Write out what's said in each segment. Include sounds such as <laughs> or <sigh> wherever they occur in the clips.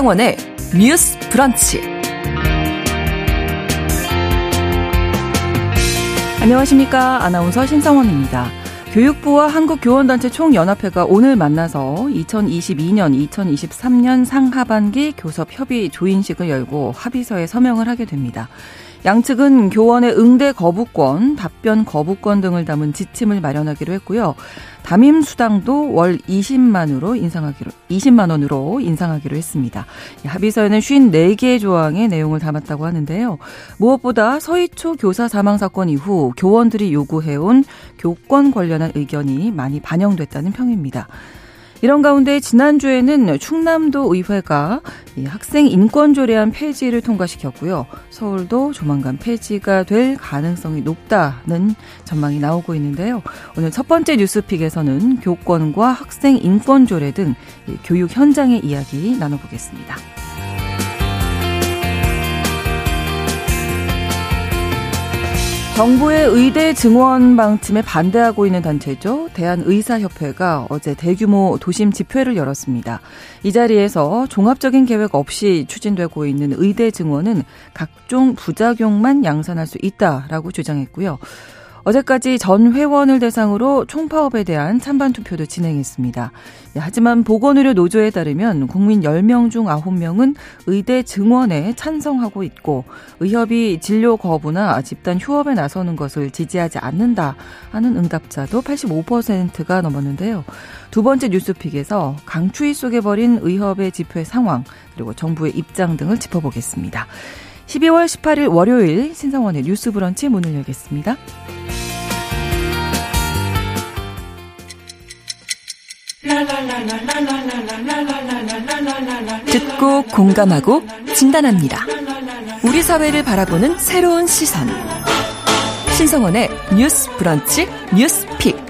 신성원의 뉴스 브런치. 안녕하십니까. 아나운서 신성원입니다. 교육부와 한국교원단체 총연합회가 오늘 만나서 2022년, 2023년 상하반기 교섭 협의 조인식을 열고 합의서에 서명을 하게 됩니다. 양측은 교원의 응대 거부권, 답변 거부권 등을 담은 지침을 마련하기로 했고요. 담임 수당도 월 20만으로 인상하기로 20만 원으로 인상하기로 했습니다. 합의서에는 54개의 조항의 내용을 담았다고 하는데요. 무엇보다 서희초 교사 사망 사건 이후 교원들이 요구해온 교권 관련한 의견이 많이 반영됐다는 평입니다. 이런 가운데 지난주에는 충남도 의회가 학생 인권 조례안 폐지를 통과시켰고요. 서울도 조만간 폐지가 될 가능성이 높다는 전망이 나오고 있는데요. 오늘 첫 번째 뉴스픽에서는 교권과 학생 인권 조례 등 교육 현장의 이야기 나눠보겠습니다. 정부의 의대 증원 방침에 반대하고 있는 단체죠. 대한의사협회가 어제 대규모 도심 집회를 열었습니다. 이 자리에서 종합적인 계획 없이 추진되고 있는 의대 증원은 각종 부작용만 양산할 수 있다라고 주장했고요. 어제까지 전 회원을 대상으로 총파업에 대한 찬반 투표도 진행했습니다. 예, 하지만 보건의료 노조에 따르면 국민 10명 중 9명은 의대 증원에 찬성하고 있고 의협이 진료 거부나 집단 휴업에 나서는 것을 지지하지 않는다 하는 응답자도 85%가 넘었는데요. 두 번째 뉴스픽에서 강추위 속에 벌인 의협의 집회 상황 그리고 정부의 입장 등을 짚어보겠습니다. 12월 18일 월요일 신성원의 뉴스 브런치 문을 열겠습니다. 듣고 공감하고 진단합니다. 우리 사회를 바라보는 새로운 시선. 신성원의 뉴스 브런치 뉴스 픽.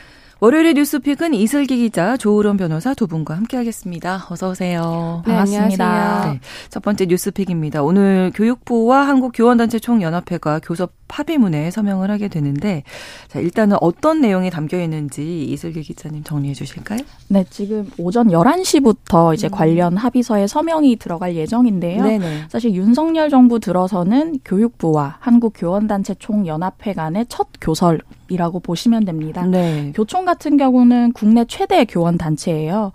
월요일의 뉴스픽은 이슬기 기자, 조으론 변호사 두 분과 함께하겠습니다. 어서 오세요. 네, 반갑습니다. 네, 첫 번째 뉴스픽입니다. 오늘 교육부와 한국교원단체 총연합회가 교섭 합의문에 서명을 하게 되는데 자, 일단은 어떤 내용이 담겨 있는지 이슬기 기자님 정리해 주실까요? 네, 지금 오전 11시부터 이제 음. 관련 합의서에 서명이 들어갈 예정인데요. 네네. 사실 윤석열 정부 들어서는 교육부와 한국교원단체 총연합회 간의 첫 교설 이라고 보시면 됩니다. 네. 교총 같은 경우는 국내 최대 교원 단체예요.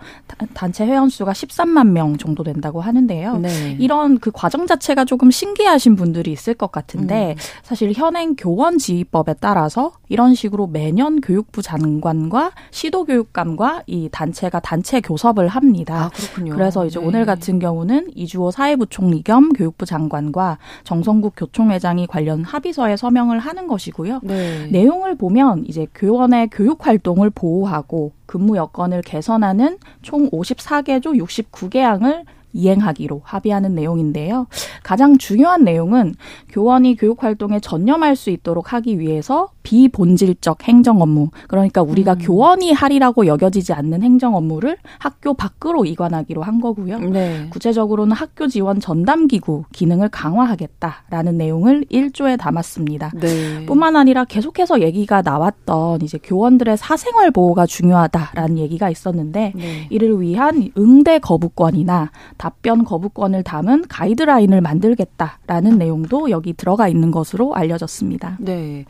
단체 회원 수가 13만 명 정도 된다고 하는데요. 네. 이런 그 과정 자체가 조금 신기하신 분들이 있을 것 같은데 음. 사실 현 현행 교원 지휘법에 따라서 이런 식으로 매년 교육부 장관과 시도 교육감과 이 단체가 단체 교섭을 합니다. 아, 그렇군요. 그래서 이제 네. 오늘 같은 경우는 이주호 사회부총리 겸 교육부 장관과 정성국 교총회장이 관련 합의서에 서명을 하는 것이고요. 네. 내용을 보면 이제 교원의 교육 활동을 보호하고 근무 여건을 개선하는 총 54개조 69개항을 이행하기로 합의하는 내용인데요. 가장 중요한 내용은 교원이 교육 활동에 전념할 수 있도록 하기 위해서 비본질적 행정 업무, 그러니까 우리가 음. 교원이 하리라고 여겨지지 않는 행정 업무를 학교 밖으로 이관하기로 한 거고요. 네. 구체적으로는 학교 지원 전담 기구 기능을 강화하겠다라는 내용을 1조에 담았습니다. 네. 뿐만 아니라 계속해서 얘기가 나왔던 이제 교원들의 사생활 보호가 중요하다라는 얘기가 있었는데 네. 이를 위한 응대 거부권이나 답변 거부권을 담은 가이드라인을 만들겠다라는 내용도 여기 들어가 있는 것으로 알려졌습니다. 네.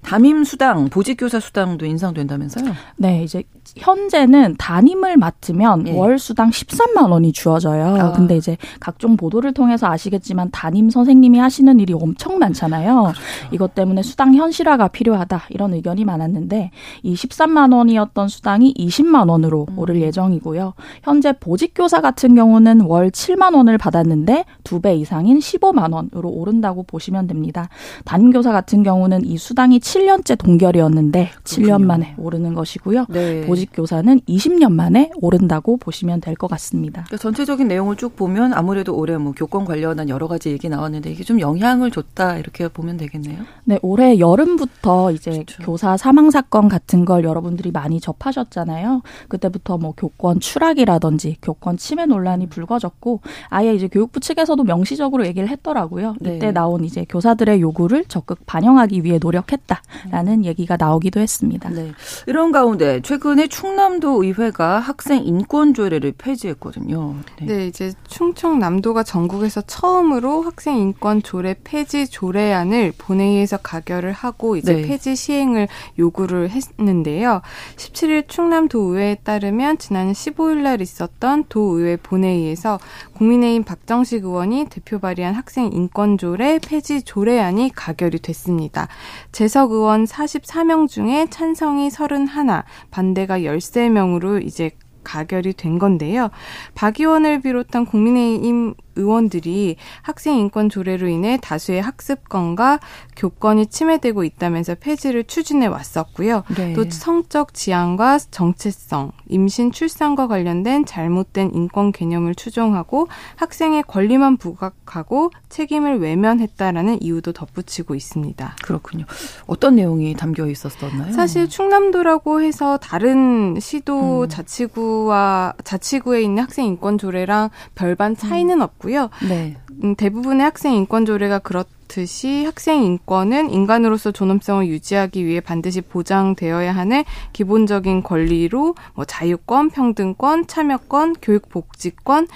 담임 수당, 보직교사 수당도 인상된다면서요? 네, 이제 현재는 담임을 맡으면 예. 월 수당 13만 원이 주어져요. 아. 근데 이제 각종 보도를 통해서 아시겠지만 담임 선생님이 하시는 일이 엄청 많잖아요. 그렇죠. 이것 때문에 수당 현실화가 필요하다 이런 의견이 많았는데 이 13만 원이었던 수당이 20만 원으로 음. 오를 예정이고요. 현재 보직교사 같은 경우는 월월 7만 원을 받았는데 두 배 이상인 15만 원으로 오른다고 보시면 됩니다. 담임교사 같은 경우는 이 수당이 7년째 동결이었는데 그렇군요. 7년 만에 오르는 것이고요. 네. 보직교사는 20년 만에 오른다고 보시면 될 것 같습니다. 그러니까 전체적인 내용을 쭉 보면 아무래도 올해 뭐 교권 관련한 여러 가지 얘기 나왔는데 이게 좀 영향을 줬다 이렇게 보면 되겠네요. 네, 올해 여름부터 이제 그렇죠. 교사 사망 사건 같은 걸 여러분들이 많이 접하셨잖아요. 그때부터 뭐 교권 추락이라든지 교권 침해 논란이 불거졌 고 아예 이제 교육부 측에서도 명시적으로 얘기를 했더라고요. 네. 이때 나온 이제 교사들의 요구를 적극 반영하기 위해 노력했다라는 음. 얘기가 나오기도 했습니다. 네. 이런 가운데 최근에 충남도 의회가 학생 인권 조례를 폐지했거든요. 네. 네, 이제 충청남도가 전국에서 처음으로 학생 인권 조례 폐지 조례안을 본회의에서 가결을 하고 이제 네. 폐지 시행을 요구를 했는데요. 17일 충남도의회에 따르면 지난 15일 날 있었던 도의회 본회의에서 국민의힘 박정식 의원이 대표 발의한 학생 인권 조례 폐지 조례안이 가결이 됐습니다. 재석 의원 44명 중에 찬성이 31, 반대가 13명으로 이제 가결이 된 건데요. 박 의원을 비롯한 국민의힘 의원들이 학생 인권 조례로 인해 다수의 학습권과 교권이 침해되고 있다면서 폐지를 추진해 왔었고요. 네. 또 성적 지향과 정체성, 임신 출산과 관련된 잘못된 인권 개념을 추종하고 학생의 권리만 부각하고 책임을 외면했다라는 이유도 덧붙이고 있습니다. 그렇군요. 어떤 내용이 담겨 있었었나요? 사실 충남도라고 해서 다른 시도 음. 자치구 와 자치구에 있는 학생 인권 조례랑 별반 차이는 음. 없고요. 네. 음, 대부분의 학생 인권 조례가 그렇 듯이 학생 인권은 인간으로서 존엄성을 유지하기 위해 반드시 보장되어야 하는 기본적인 권리로 뭐 자유권, 평등권, 참여권, 교육복지권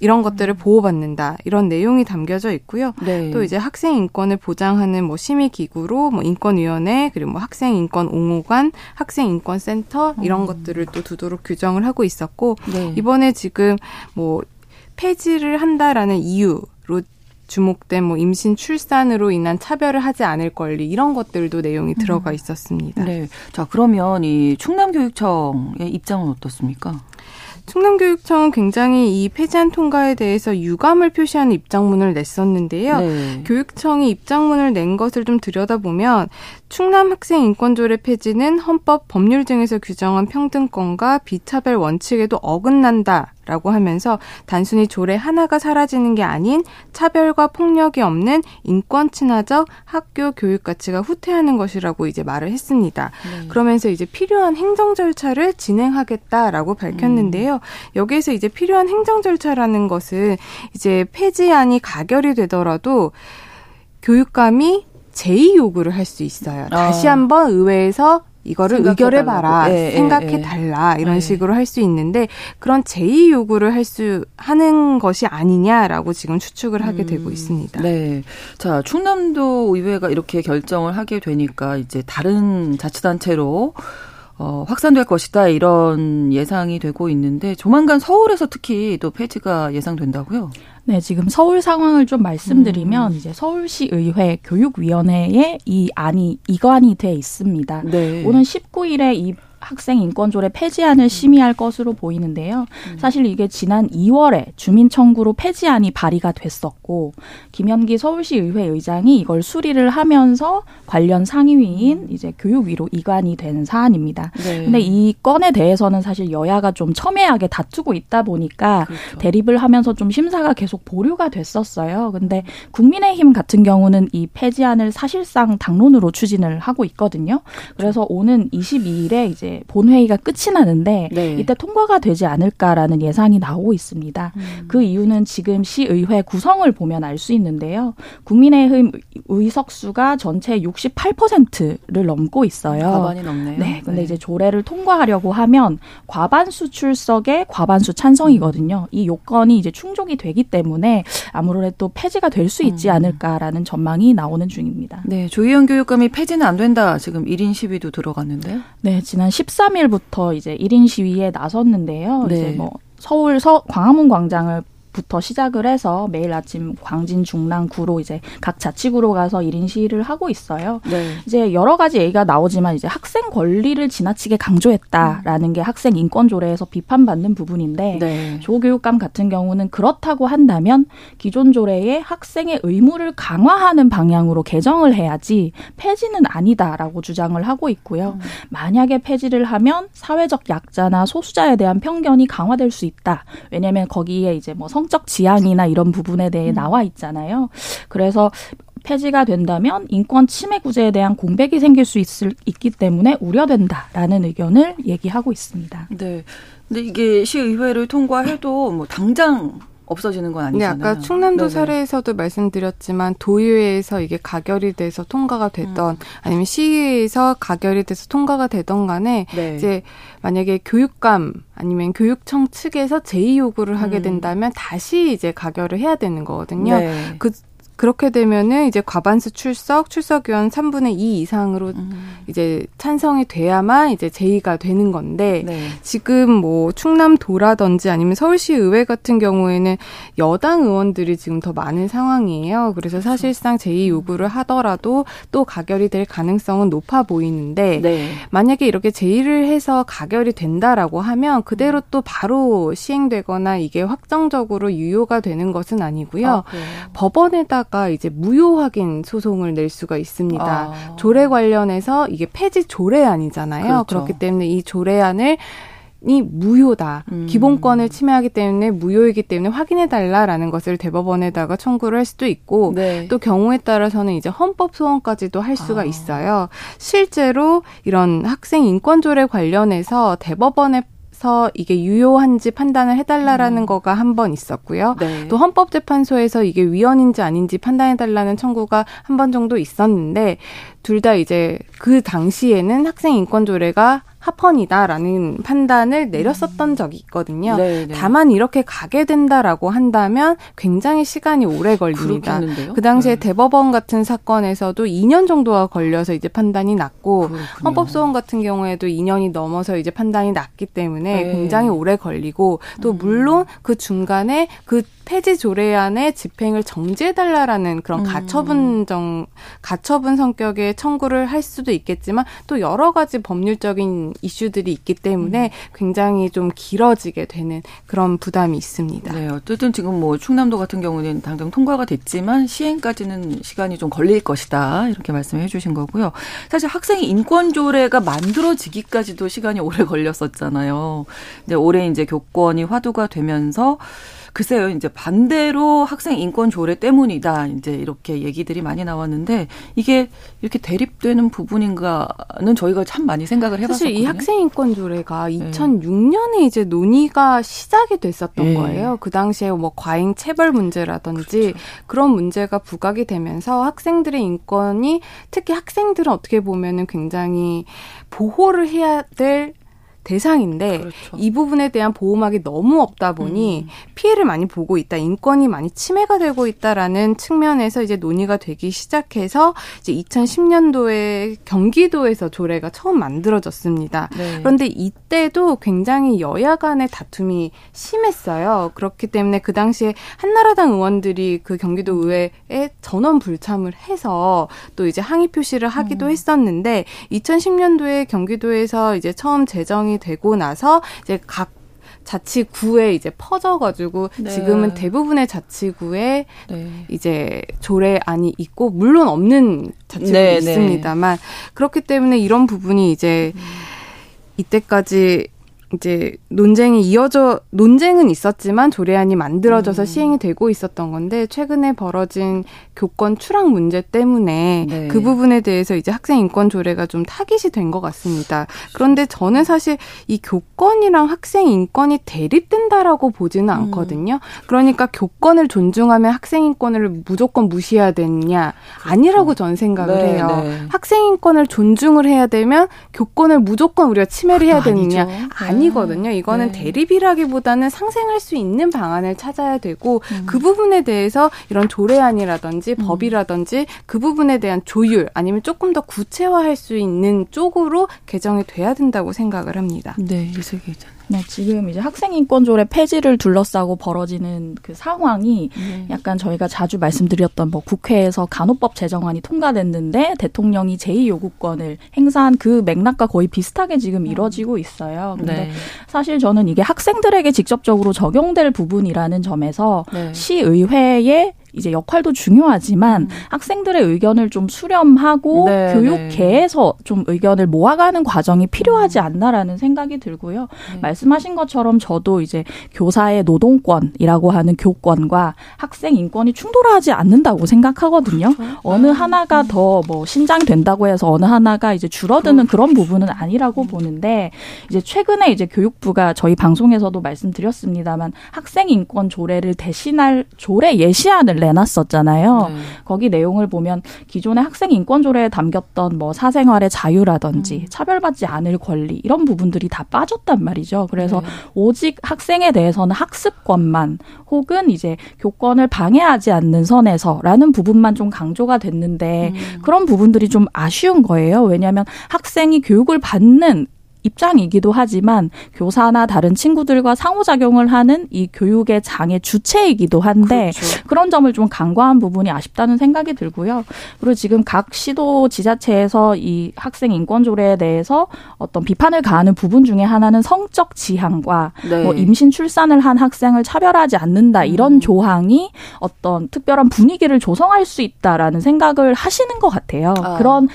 이런 것들을 보호받는다 이런 내용이 담겨져 있고요. 네. 또 이제 학생 인권을 보장하는 뭐 심의 기구로 뭐 인권위원회 그리고 뭐 학생 인권 옹호관, 학생 인권 센터 이런 음. 것들을 또 두도록 규정을 하고 있었고 네. 이번에 지금 뭐 폐지를 한다라는 이유로 주목된 뭐 임신 출산으로 인한 차별을 하지 않을 권리 이런 것들도 내용이 들어가 음. 있었습니다. 네. 자, 그러면 이 충남교육청의 입장은 어떻습니까? 충남교육청은 굉장히 이 폐지안 통과에 대해서 유감을 표시하는 입장문을 냈었는데요. 네. 교육청이 입장문을 낸 것을 좀 들여다보면 충남 학생 인권조례 폐지는 헌법 법률 등에서 규정한 평등권과 비차별 원칙에도 어긋난다. 라고 하면서 단순히 조례 하나가 사라지는 게 아닌 차별과 폭력이 없는 인권 친화적 학교 교육 가치가 후퇴하는 것이라고 이제 말을 했습니다. 네. 그러면서 이제 필요한 행정 절차를 진행하겠다라고 밝혔는데요. 음. 여기에서 이제 필요한 행정 절차라는 것은 이제 폐지안이 가결이 되더라도 교육감이 제의 요구를 할 수 있어요. 다시 아. 한번 의회에서 이거를 의결해봐라, 예, 예, 생각해달라, 예, 이런 예. 식으로 할 수 있는데, 그런 제2 요구를 할 수, 하는 것이 아니냐라고 지금 추측을 하게 음, 되고 있습니다. 네. 자, 충남도 의회가 이렇게 결정을 하게 되니까, 이제 다른 자치단체로 어, 확산될 것이다 이런 예상이 되고 있는데 조만간 서울에서 특히 또 폐지가 예상된다고요? 네, 지금 서울 상황을 좀 말씀드리면 음. 이제 서울시 의회 교육위원회에 이 안이 이관이 돼 있습니다. 네. 오는 19일에 이 학생 인권조례 폐지안을 심의할 것으로 보이는데요. 음. 사실 이게 지난 2월에 주민 청구로 폐지안이 발의가 됐었고 김현기 서울시 의회 의장이 이걸 수리를 하면서 관련 상임위인 음. 이제 교육위로 이관이 된 사안입니다. 네. 근데 이 건에 대해서는 사실 여야가 좀 첨예하게 다투고 있다 보니까 그렇죠. 대립을 하면서 좀 심사가 계속 보류가 됐었어요. 근데 국민의힘 같은 경우는 이 폐지안을 사실상 당론으로 추진을 하고 있거든요. 그렇죠. 그래서 오는 22일에 이제 본회의가 끝이 나는데 네. 이때 통과가 되지 않을까라는 예상이 나오고 있습니다. 음. 그 이유는 지금 시의회 구성을 보면 알 수 있는데요. 국민의힘 의석수가 전체 68%를 넘고 있어요. 과반이 넘네요. 네. 근데 네. 이제 조례를 통과하려고 하면 과반수 출석에 과반수 찬성이거든요. 이 요건이 이제 충족이 되기 때문에 아무래도 폐지가 될 수 있지 음. 않을까라는 전망이 나오는 중입니다. 네. 조희연 교육감이 폐지는 안 된다. 지금 1인 시위도 들어갔는데. 네. 지난 13일부터 이제 1인 시위에 나섰는데요. 네. 이제 뭐 서울 서 광화문 광장을 부터 시작을 해서 매일 아침 광진, 중랑, 구로 이제 각 자치구로 가서 1인 시위를 하고 있어요. 네. 이제 여러 가지 얘기가 나오지만 이제 학생 권리를 지나치게 강조했다라는 게 학생 인권 조례에서 비판받는 부분인데 네. 조교육감 같은 경우는 그렇다고 한다면 기존 조례에 학생의 의무를 강화하는 방향으로 개정을 해야지 폐지는 아니다라고 주장을 하고 있고요. 음. 만약에 폐지를 하면 사회적 약자나 소수자에 대한 편견이 강화될 수 있다. 왜냐하면 거기에 이제 뭐 성적 지향이나 이런 부분에 대해 음. 나와 있잖아요. 그래서 폐지가 된다면 인권 침해 구제에 대한 공백이 생길 수 있을, 있기 때문에 우려된다라는 의견을 얘기하고 있습니다. 네. 근데 이게 시의회를 통과해도 뭐 당장 없어지는 건 아니잖아요. 네, 아까 충남도 네네. 사례에서도 말씀드렸지만 도의회에서 이게 가결이 돼서 통과가 됐던 음. 아니면 시의회에서 가결이 돼서 통과가 되던 간에 네. 이제 만약에 교육감 아니면 교육청 측에서 제의 요구를 하게 음. 된다면 음. 다시 이제 가결을 해야 되는 거거든요. 네. 그 그렇게 되면은 이제 과반수 출석, 출석위원 3분의 2 이상으로 음. 이제 찬성이 돼야만 이제 제의가 되는 건데 네. 지금 뭐 충남도라든지 아니면 서울시 의회 같은 경우에는 여당 의원들이 지금 더 많은 상황이에요. 그래서 그렇죠. 사실상 제의 요구를 하더라도 또 가결이 될 가능성은 높아 보이는데 네. 만약에 이렇게 제의를 해서 가결이 된다라고 하면 그대로 또 바로 시행되거나 이게 확정적으로 유효가 되는 것은 아니고요. 아, 법원에다 판사가 이제 무효 확인 소송을 낼 수가 있습니다. 아. 조례 관련해서 이게 폐지 조례안이잖아요. 그렇죠. 그렇기 때문에 이 조례안을 이 무효다. 음. 기본권을 침해하기 때문에 무효이기 때문에 확인해 달라라는 것을 대법원에다가 청구를 할 수도 있고 네. 또 경우에 따라서는 이제 헌법 소원까지도 할 수가 아. 있어요. 실제로 이런 학생 인권 조례 관련해서 대법원 에서 이게 유효한지 판단을 해달라라는 음. 거가 한 번 있었고요. 네. 또 헌법재판소에서 이게 위헌인지 아닌지 판단해달라는 청구가 한 번 정도 있었는데 둘 다 이제 그 당시에는 학생 인권 조례가 합헌이다라는 판단을 내렸었던 음. 적이 있거든요. 네네. 네. 다만 이렇게 가게 된다라고 한다면 굉장히 시간이 오래 걸립니다. 그렇겠는데요? 그 당시에 네. 대법원 같은 사건에서도 2년 정도가 걸려서 이제 판단이 났고 그렇군요. 헌법소원 같은 경우에도 2년이 넘어서 이제 판단이 났기 때문에 네. 굉장히 오래 걸리고 또 음. 물론 그 중간에 그 폐지 조례안의 집행을 정지해달라라는 그런 음. 가처분 정 가처분 성격의 청구를 할 수도 있겠지만 또 여러 가지 법률적인 이슈들이 있기 때문에 음. 굉장히 좀 길어지게 되는 그런 부담이 있습니다. 네, 어쨌든 지금 뭐 충남도 같은 경우는 당장 통과가 됐지만 시행까지는 시간이 좀 걸릴 것이다 이렇게 말씀해 주신 거고요. 사실 학생 인권 조례가 만들어지기까지도 시간이 오래 <laughs> 걸렸었잖아요. 이제 올해 이제 교권이 화두가 되면서 글쎄요, 이제 반대로 학생 인권 조례 때문이다. 이제 이렇게 얘기들이 많이 나왔는데 이게 이렇게 대립되는 부분인가는 저희가 참 많이 생각을 해봤었거든요. 사실 이 학생 인권 조례가 2006년에 네. 이제 논의가 시작이 됐었던 네. 거예요. 그 당시에 뭐 과잉 체벌 문제라든지 그렇죠. 그런 문제가 부각이 되면서 학생들의 인권이 특히 학생들은 어떻게 보면은 굉장히 보호를 해야 될 대상인데 그렇죠. 이 부분에 대한 보호막이 너무 없다 보니 음. 피해를 많이 보고 있다, 인권이 많이 침해가 되고 있다라는 측면에서 이제 논의가 되기 시작해서 이제 2010년도에 경기도에서 조례가 처음 만들어졌습니다. 네. 그런데 이때도 굉장히 여야 간의 다툼이 심했어요. 그렇기 때문에 그 당시에 한나라당 의원들이 그 경기도 의회에 전원 불참을 해서 또 이제 항의 표시를 하기도 음. 했었는데 2010년도에 경기도에서 이제 처음 제정이 결정이 되고 나서 이제 각 자치구에 이제 퍼져가지고 네. 지금은 대부분의 자치구에 네. 이제 조례안이 있고 물론 없는 자치구 네, 네, 있습니다만 그렇기 때문에 이런 부분이 이제 음. 이때까지 이제 논쟁이 이어져 논쟁은 있었지만 조례안이 만들어져서 음. 시행이 되고 있었던 건데 최근에 벌어진 교권 추락 문제 때문에 네. 그 부분에 대해서 이제 학생 인권 조례가 좀 타깃이 된 것 같습니다. 그런데 저는 사실 이 교권이랑 학생 인권이 대립된다라고 보지는 음. 않거든요. 그러니까 교권을 존중하면 학생 인권을 무조건 무시해야 되느냐 그렇죠. 아니라고 저는 생각을 네, 해요. 네. 학생 인권을 존중을 해야 되면 교권을 무조건 우리가 침해를 해야 되느냐 아니죠. 아니 아니거든요. 이거는 네. 대립이라기보다는 상생할 수 있는 방안을 찾아야 되고 음. 그 부분에 대해서 이런 조례안이라든지 음. 법이라든지 그 부분에 대한 조율 아니면 조금 더 구체화할 수 있는 쪽으로 개정이 돼야 된다고 생각을 합니다. 네, 이세계 기자. 네, 지금 이제 학생인권조례 폐지를 둘러싸고 벌어지는 그 상황이 네. 약간 저희가 자주 말씀드렸던 뭐 국회에서 간호법 제정안이 통과됐는데 대통령이 제2요구권을 행사한 그 맥락과 거의 비슷하게 지금 음. 이뤄지고 있어요. 근데 네. 사실 저는 이게 학생들에게 직접적으로 적용될 부분이라는 점에서 네. 시의회의 이제 역할도 중요하지만 음. 학생들의 의견을 좀 수렴하고 네, 교육계에서 네. 좀 의견을 모아가는 과정이 필요하지 음. 않나라는 생각이 들고요. 네. 말씀하신 것처럼 저도 이제 교사의 노동권이라고 하는 교권과 학생 인권이 충돌하지 않는다고 생각하거든요. 그렇죠. 어느 네. 하나가 음. 더뭐 신장된다고 해서 어느 하나가 이제 줄어드는 그렇죠. 그런 부분은 아니라고 음. 보는데 이제 최근에 이제 교육부가 저희 방송에서도 말씀드렸습니다만 학생 인권 조례를 대신할 조례 예시안을 내놨었잖아요. 네. 거기 내용을 보면 기존의 학생 인권 조례에 담겼던 뭐 사생활의 자유라든지 음. 차별받지 않을 권리 이런 부분들이 다 빠졌단 말이죠. 그래서 네. 오직 학생에 대해서는 학습권만 혹은 이제 교권을 방해하지 않는 선에서라는 부분만 좀 강조가 됐는데 음. 그런 부분들이 좀 아쉬운 거예요. 왜냐하면 학생이 교육을 받는 입장이기도 하지만 교사나 다른 친구들과 상호작용을 하는 이 교육의 장의 주체이기도 한데 그렇죠. 그런 점을 좀 간과한 부분이 아쉽다는 생각이 들고요. 그리고 지금 각 시도 지자체에서 이 학생 인권 조례에 대해서 어떤 비판을 가하는 부분 중에 하나는 성적 지향과 네. 뭐 임신 출산을 한 학생을 차별하지 않는다 이런 음. 조항이 어떤 특별한 분위기를 조성할 수 있다라는 생각을 하시는 것 같아요. 아. 그런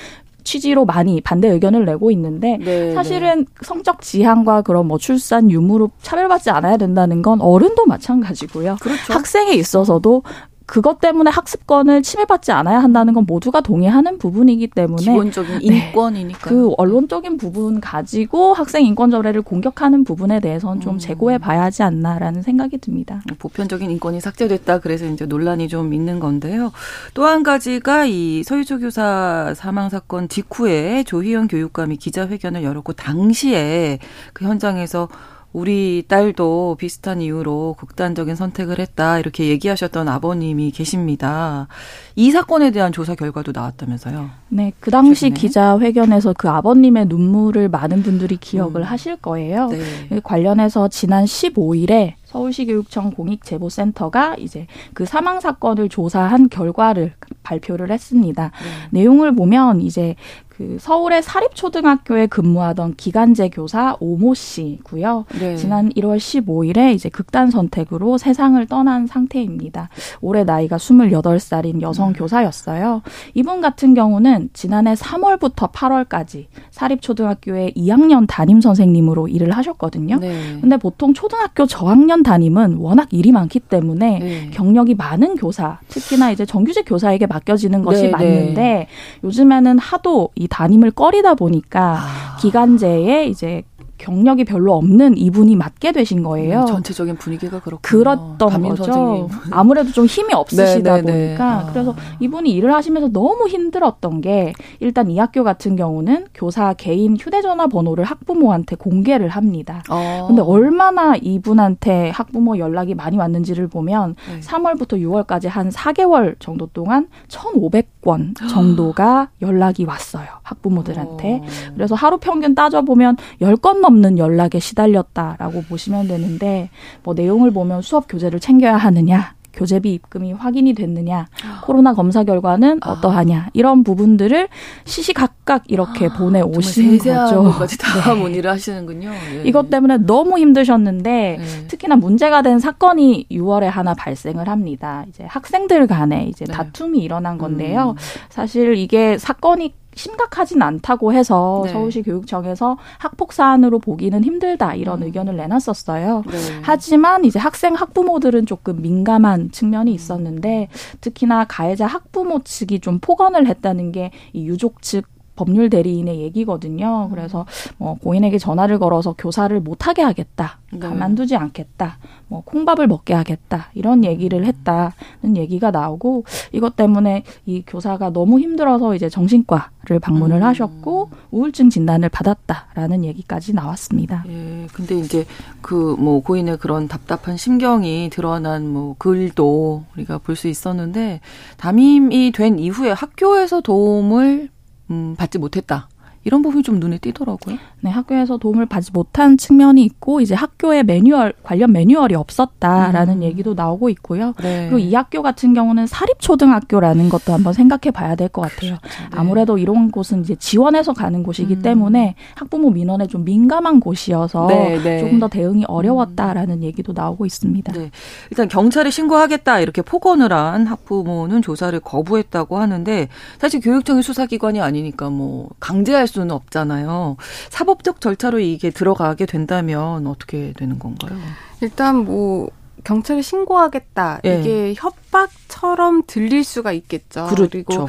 취지로 많이 반대 의견을 내고 있는데 네, 사실은 네. 성적 지향과 그런 뭐 출산 유무로 차별받지 않아야 된다는 건 어른도 마찬가지고요. 그렇죠. 학생에 있어서도 그것 때문에 학습권을 침해받지 않아야 한다는 건 모두가 동의하는 부분이기 때문에 기본적인 인권이니까 네, 그 언론적인 부분 가지고 학생 인권 조례를 공격하는 부분에 대해서는 좀 음. 재고해 봐야 하지 않나라는 생각이 듭니다. 보편적인 인권이 삭제됐다 그래서 이제 논란이 좀 있는 건데요. 또 한 가지가 이 서유초 교사 사망 사건 직후에 조희연 교육감이 기자회견을 열었고 당시에 그 현장에서 우리 딸도 비슷한 이유로 극단적인 선택을 했다 이렇게 얘기하셨던 아버님이 계십니다. 이 사건에 대한 조사 결과도 나왔다면서요? 네, 그 당시 최근에. 기자 회견에서 그 아버님의 눈물을 많은 분들이 기억을 음. 하실 거예요. 네. 관련해서 지난 15일에 서울시 교육청 공익제보센터가 이제 그 사망 사건을 조사한 결과를 발표를 했습니다. 네. 내용을 보면 이제 그 서울의 사립초등학교에 근무하던 기간제 교사 오모 씨고요. 네. 지난 1월 15일에 이제 극단 선택으로 세상을 떠난 상태입니다. 올해 나이가 28살인 여성 음. 교사였어요. 이분 같은 경우는 지난해 3월부터 8월까지 사립초등학교에 2학년 담임 선생님으로 일을 하셨거든요. 네. 근데 보통 초등학교 저학년 담임은 워낙 일이 많기 때문에 네. 경력이 많은 교사, 특히나 이제 정규직 교사에게 맡겨지는 것이 네, 네. 맞는데 요즘에는 하도 이 담임을 꺼리다 보니까 아. 기간제에 이제 경력이 별로 없는 이분이 맡게 되신 거예요. 네, 전체적인 분위기가 그렇고 그렇던 거죠. 선생님. 아무래도 좀 힘이 없으시다 네, 네, 네. 보니까 아. 그래서 이분이 일을 하시면서 너무 힘들었던 게 일단 이 학교 같은 경우는 교사 개인 휴대전화 번호를 학부모한테 공개를 합니다. 어. 근데 얼마나 이분한테 학부모 연락이 많이 왔는지를 보면 네. 3월부터 6월까지 한 4개월 정도 동안 1,500건 정도가 <gasps> 연락이 왔어요. 학부모들한테. 어. 그래서 하루 평균 따져 보면 10건 넘는 연락에 시달렸다라고 보시면 되는데 뭐 내용을 보면 수업 교재를 챙겨야 하느냐 교재비 입금이 확인이 됐느냐, 코로나 검사 결과는 아. 어떠하냐 이런 부분들을 시시각각 이렇게 아, 보내 오시는 거죠. 다 <laughs> 네. 문의를 하시는군요. 예. 이것 때문에 너무 힘드셨는데 예. 특히나 문제가 된 사건이 6월에 하나 발생을 합니다. 이제 학생들 간에 이제 네. 다툼이 일어난 건데요. 음. 사실 이게 사건이 심각하진 않다고 해서 네. 서울시 교육청에서 학폭 사안으로 보기는 힘들다 이런 음. 의견을 내놨었어요. 네. 하지만 이제 학생 학부모들은 조금 민감한 측면이 있었는데 특히나 가해자 학부모 측이 좀 폭언을 했다는 게 이 유족 측 법률 대리인의 얘기거든요. 그래서 뭐 고인에게 전화를 걸어서 교사를 못하게 하겠다, 네. 가만두지 않겠다, 뭐 콩밥을 먹게 하겠다 이런 얘기를 했다는 얘기가 나오고 이것 때문에 이 교사가 너무 힘들어서 이제 정신과를 방문을 음. 하셨고 우울증 진단을 받았다라는 얘기까지 나왔습니다. 예, 근데 이제 그 뭐 고인의 그런 답답한 심경이 드러난 뭐 글도 우리가 볼 수 있었는데 담임이 된 이후에 학교에서 도움을 음, 받지 못했다. 이런 부분이 좀 눈에 띄더라고요. 네, 학교에서 도움을 받지 못한 측면이 있고 이제 학교에 매뉴얼 관련 매뉴얼이 없었다라는 음. 얘기도 나오고 있고요. 네. 그리고 이 학교 같은 경우는 사립 초등학교라는 것도 한번 생각해 봐야 될 것 같아요. 그렇죠. 네. 아무래도 이런 곳은 이제 지원해서 가는 곳이기 음. 때문에 학부모 민원에 좀 민감한 곳이어서 네, 네. 조금 더 대응이 어려웠다라는 음. 얘기도 나오고 있습니다. 네. 일단 경찰에 신고하겠다 이렇게 폭언을 한 학부모는 조사를 거부했다고 하는데 사실 교육청이 수사기관이 아니니까 뭐 강제할 수는 없잖아요. 사법적 절차로 이게 들어가게 된다면 어떻게 되는 건가요? 일단 뭐 경찰에 신고하겠다. 네. 이게 협박처럼 들릴 수가 있겠죠. 그렇죠. 그리고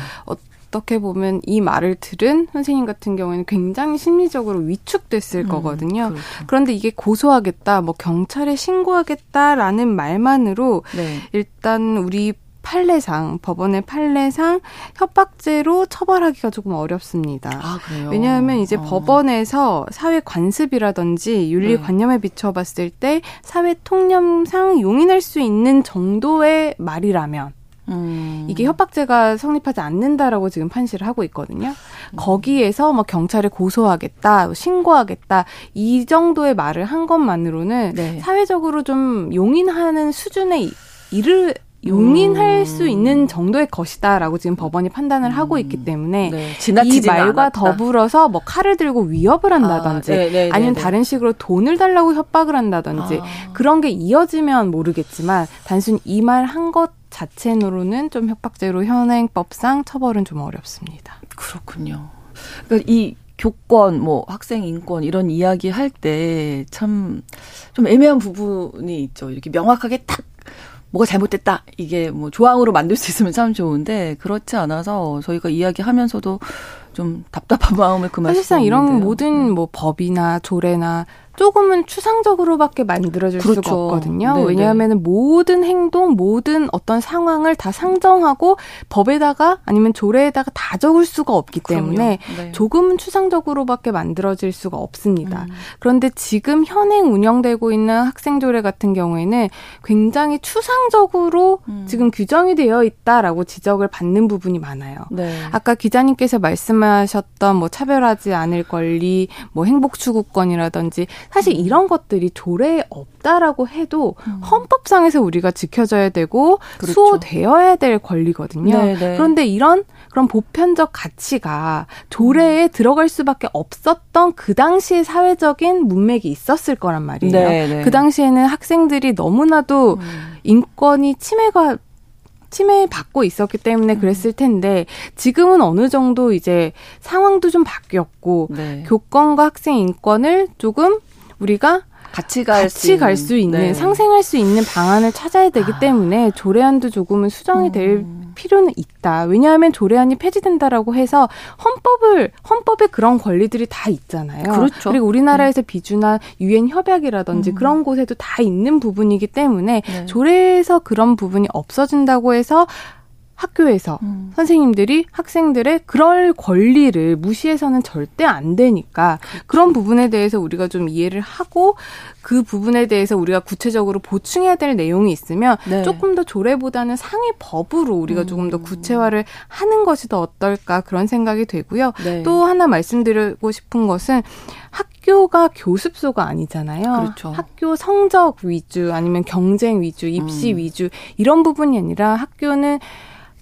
어떻게 보면 이 말을 들은 선생님 같은 경우에는 굉장히 심리적으로 위축됐을 음, 거거든요. 그렇죠. 그런데 이게 고소하겠다, 뭐 경찰에 신고하겠다라는 말만으로 네. 일단 우리 판례상 법원의 판례상 협박죄로 처벌하기가 조금 어렵습니다. 아, 그래요? 왜냐하면 이제 어. 법원에서 사회 관습이라든지 윤리 네. 관념에 비춰봤을 때 사회 통념상 용인할 수 있는 정도의 말이라면 음. 이게 협박죄가 성립하지 않는다라고 지금 판시를 하고 있거든요. 음. 거기에서 뭐 경찰에 고소하겠다, 뭐 신고하겠다 이 정도의 말을 한 것만으로는 네. 사회적으로 좀 용인하는 수준에 이를 용인할 음. 수 있는 정도의 것이다라고 지금 법원이 판단을 음. 하고 있기 음. 때문에 네. 이 말과 않았다. 더불어서 뭐 칼을 들고 위협을 한다든지 아, 네, 네, 아니면 네, 다른 식으로 돈을 달라고 협박을 한다든지 아. 그런 게 이어지면 모르겠지만 단순 히 이 말 한 것 자체로는 좀 협박죄로 현행법상 처벌은 좀 어렵습니다. 그렇군요. 그러니까 이 교권, 뭐 학생 인권 이런 이야기 할 때 참 좀 애매한 부분이 있죠. 이렇게 명확하게 딱 뭐가 잘못됐다. 이게 뭐 조항으로 만들 수 있으면 참 좋은데 그렇지 않아서 저희가 이야기하면서도 좀 답답한 마음을 그만 사실상 이런 모든 네. 뭐 법이나 조례나 조금은 추상적으로밖에 만들어질 그렇죠. 수가 없거든요. 네네. 왜냐하면 모든 행동, 모든 어떤 상황을 다 상정하고 법에다가 아니면 조례에다가 다 적을 수가 없기 때문에 네. 조금은 추상적으로밖에 만들어질 수가 없습니다. 음. 그런데 지금 현행 운영되고 있는 학생조례 같은 경우에는 굉장히 추상적으로 음. 지금 규정이 되어 있다라고 지적을 받는 부분이 많아요. 네. 아까 기자님께서 말씀하셨던 뭐 차별하지 않을 권리, 뭐 행복 추구권이라든지 사실 음. 이런 것들이 조례에 없다라고 해도 음. 헌법상에서 우리가 지켜져야 되고 그렇죠. 수호되어야 될 권리거든요. 네네. 네. 그런데 이런 그런 보편적 가치가 조례에 음. 들어갈 수밖에 없었던 그 당시의 사회적인 문맥이 있었을 거란 말이에요. 네네. 네. 그 당시에는 학생들이 너무나도 음. 인권이 침해가 침해받고 있었기 때문에 음. 그랬을 텐데 지금은 어느 정도 이제 상황도 좀 바뀌었고 네. 교권과 학생 인권을 조금 우리가 같이 갈 수 있는, 수 있는 네. 상생할 수 있는 방안을 찾아야 되기 아. 때문에 조례안도 조금은 수정이 될 음. 필요는 있다. 왜냐하면 조례안이 폐지된다라고 해서 헌법을 헌법에 그런 권리들이 다 있잖아요. 그렇죠. 그리고 우리나라에서 네. 비준한 유엔 협약이라든지 음. 그런 곳에도 다 있는 부분이기 때문에 네. 조례에서 그런 부분이 없어진다고 해서 학교에서 음. 선생님들이 학생들의 그럴 권리를 무시해서는 절대 안 되니까 그렇죠. 그런 부분에 대해서 우리가 좀 이해를 하고 그 부분에 대해서 우리가 구체적으로 보충해야 될 내용이 있으면 네. 조금 더 조례보다는 상위 법으로 우리가 음. 조금 더 구체화를 하는 것이 더 어떨까 그런 생각이 되고요. 네. 또 하나 말씀드리고 싶은 것은 학교가 교습소가 아니잖아요. 그렇죠. 학교 성적 위주 아니면 경쟁 위주, 입시 음. 위주 이런 부분이 아니라 학교는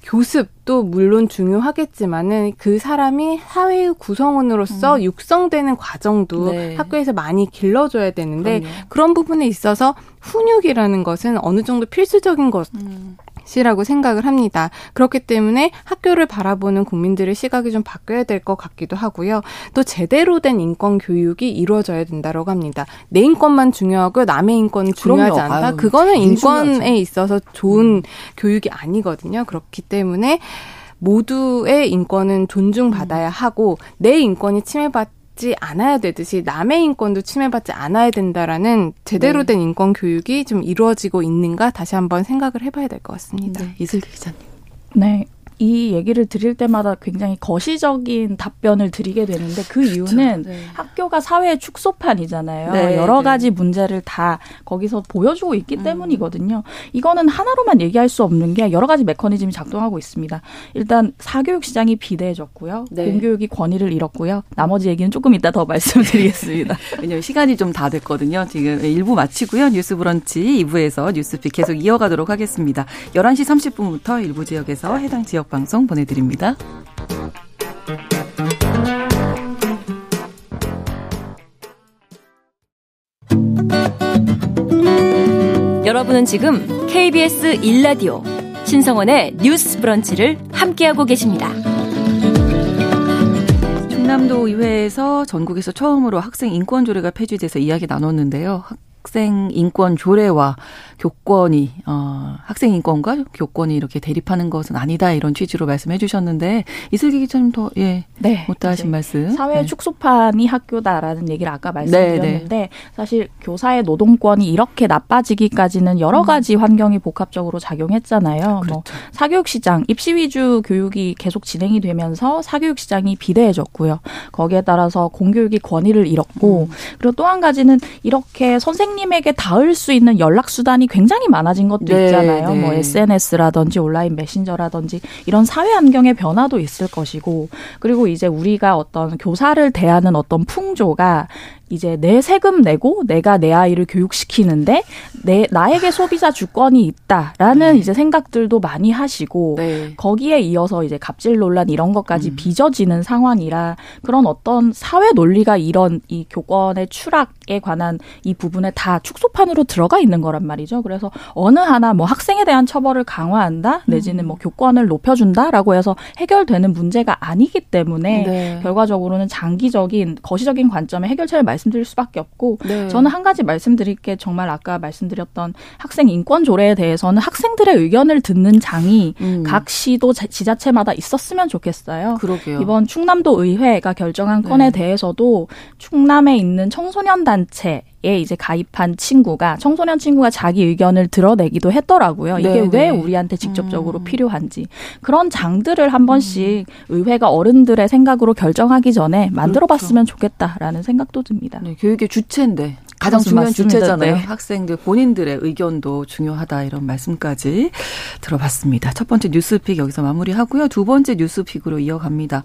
교습도 물론 중요하겠지만은 그 사람이 사회의 구성원으로서 음. 육성되는 과정도 네. 학교에서 많이 길러줘야 되는데 그럼요. 그런 부분에 있어서 훈육이라는 것은 어느 정도 필수적인 것. 음. 시라고 생각을 합니다. 그렇기 때문에 학교를 바라보는 국민들의 시각이 좀 바뀌어야 될 것 같기도 하고요. 또 제대로 된 인권 교육이 이루어져야 된다고 합니다. 내 인권만 중요하고 남의 인권은 중요하지 그럼요. 않다. 아유, 그거는 인권에 중요하죠. 있어서 좋은 음. 교육이 아니거든요. 그렇기 때문에 모두의 인권은 존중받아야 하고 내 인권이 침해받 지 않아야 되듯이 남의 인권도 침해받지 않아야 된다라는 제대로 네. 된 인권 교육이 좀 이루어지고 있는가 다시 한번 생각을 해봐야 될 것 같습니다. 네. 이슬기 기자님. 네. 이 얘기를 드릴 때마다 굉장히 거시적인 답변을 드리게 되는데 그 그렇죠. 이유는 네. 학교가 사회의 축소판이잖아요. 네, 여러 네. 가지 문제를 다 거기서 보여주고 있기 음. 때문이거든요. 이거는 하나로만 얘기할 수 없는 게 여러 가지 메커니즘이 작동하고 있습니다. 일단 사교육 시장이 비대해졌고요. 네. 공교육이 권위를 잃었고요. 나머지 얘기는 조금 이따 더 <laughs> 말씀드리겠습니다. 왜냐하면 시간이 좀 다 됐거든요. 지금 1부 마치고요. 뉴스 브런치 2부에서 뉴스픽 계속 이어가도록 하겠습니다. 11시 30분부터 일부 지역에서 해당 지역 방송 보내드립니다. 여러분은 지금 KBS 1라디오 신성원의 뉴스 브런치를 함께하고 계십니다. 충남도 의회에서 전국에서 처음으로 학생 인권 조례가 폐지돼서 이야기 나눴는데요. 학생 인권 조례와 교권이 어 학생 인권과 교권이 이렇게 대립하는 것은 아니다 이런 취지로 말씀해 주셨는데 이슬기 기자님 더예 네, 못다 하신 말씀 사회 네. 축소판이 학교다라는 얘기를 아까 말씀드렸는데 네, 네. 사실 교사의 노동권이 이렇게 나빠지기까지는 여러 음. 가지 음. 환경이 복합적으로 작용했잖아요. 뭐 그렇죠. 뭐 사교육 시장 입시 위주 교육이 계속 진행이 되면서 사교육 시장이 비대해졌고요. 거기에 따라서 공교육이 권위를 잃었고 음. 그리고 또 한 가지는 이렇게 선생님 에게 닿을 수 있는 연락 수단이 굉장히 많아진 것도 네, 있잖아요. 네. 뭐 SNS라든지 온라인 메신저라든지 이런 사회 환경의 변화도 있을 것이고 그리고 이제 우리가 어떤 교사를 대하는 어떤 풍조가 이제 내 세금 내고 내가 내 아이를 교육시키는데 내 나에게 소비자 주권이 있다라는 네. 이제 생각들도 많이 하시고 네. 거기에 이어서 이제 갑질 논란 이런 것까지 음. 빚어지는 상황이라 그런 어떤 사회 논리가 이런 이 교권의 추락 에 관한 이 부분에 다 축소판으로 들어가 있는 거란 말이죠. 그래서 어느 하나 뭐 학생에 대한 처벌을 강화한다 내지는 뭐 음. 교권을 높여준다라고 해서 해결되는 문제가 아니기 때문에 네. 결과적으로는 장기적인 거시적인 관점의 해결책을 말 말씀드릴 수밖에 없고 네. 저는 한 가지 말씀드릴 게 정말 아까 말씀드렸던 학생 인권 조례에 대해서는 학생들의 의견을 듣는 장이 음. 각 시도 지자체마다 있었으면 좋겠어요. 그러게요. 이번 충남도 의회가 결정한 건에 네. 대해서도 충남에 있는 청소년 단 체에 이제 가입한 친구가 청소년 친구가 자기 의견을 드러내기도 했더라고요. 이게 네네. 왜 네. 우리한테 직접적으로 음. 필요한지 그런 장들을 한 번씩 음. 의회가 어른들의 생각으로 결정하기 전에 만들어봤으면 그렇죠. 좋겠다라는 생각도 듭니다. 네, 교육의 주체인데 가장 중요한 맞습니다. 주체잖아요. 네. 학생들 본인들의 의견도 중요하다 이런 말씀까지 들어봤습니다. 첫 번째 뉴스픽 여기서 마무리하고요. 두 번째 뉴스픽으로 이어갑니다.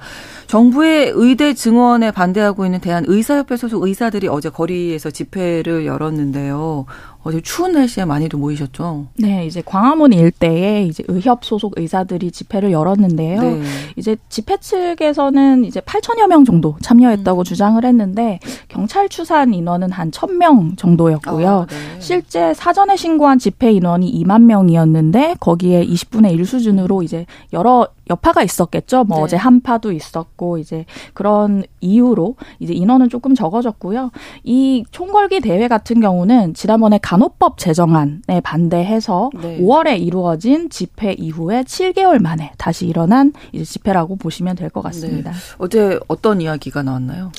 정부의 의대 증원에 반대하고 있는 대한 의사협회 소속 의사들이 어제 거리에서 집회를 열었는데요. 어제 추운 날씨에 많이도 모이셨죠? 네, 이제 광화문 일대에 이제 의협 소속 의사들이 집회를 열었는데요. 네. 이제 집회 측에서는 이제 8천여 명 정도 참여했다고 음. 주장을 했는데 경찰 추산 인원은 한 1,000명 정도였고요. 아, 네. 실제 사전에 신고한 집회 인원이 2만 명이었는데 거기에 20분의 1 수준으로 이제 여러 여파가 있었겠죠. 뭐 네. 어제 한파도 있었고 이제 그런 이유로 이제 인원은 조금 적어졌고요. 이 총궐기 대회 같은 경우는 지난번에 간호법 제정안에 반대해서 네. 5월에 이루어진 집회 이후에 7개월 만에 다시 일어난 이제 집회라고 보시면 될 것 같습니다. 네. 어제 어떤 이야기가 나왔나요?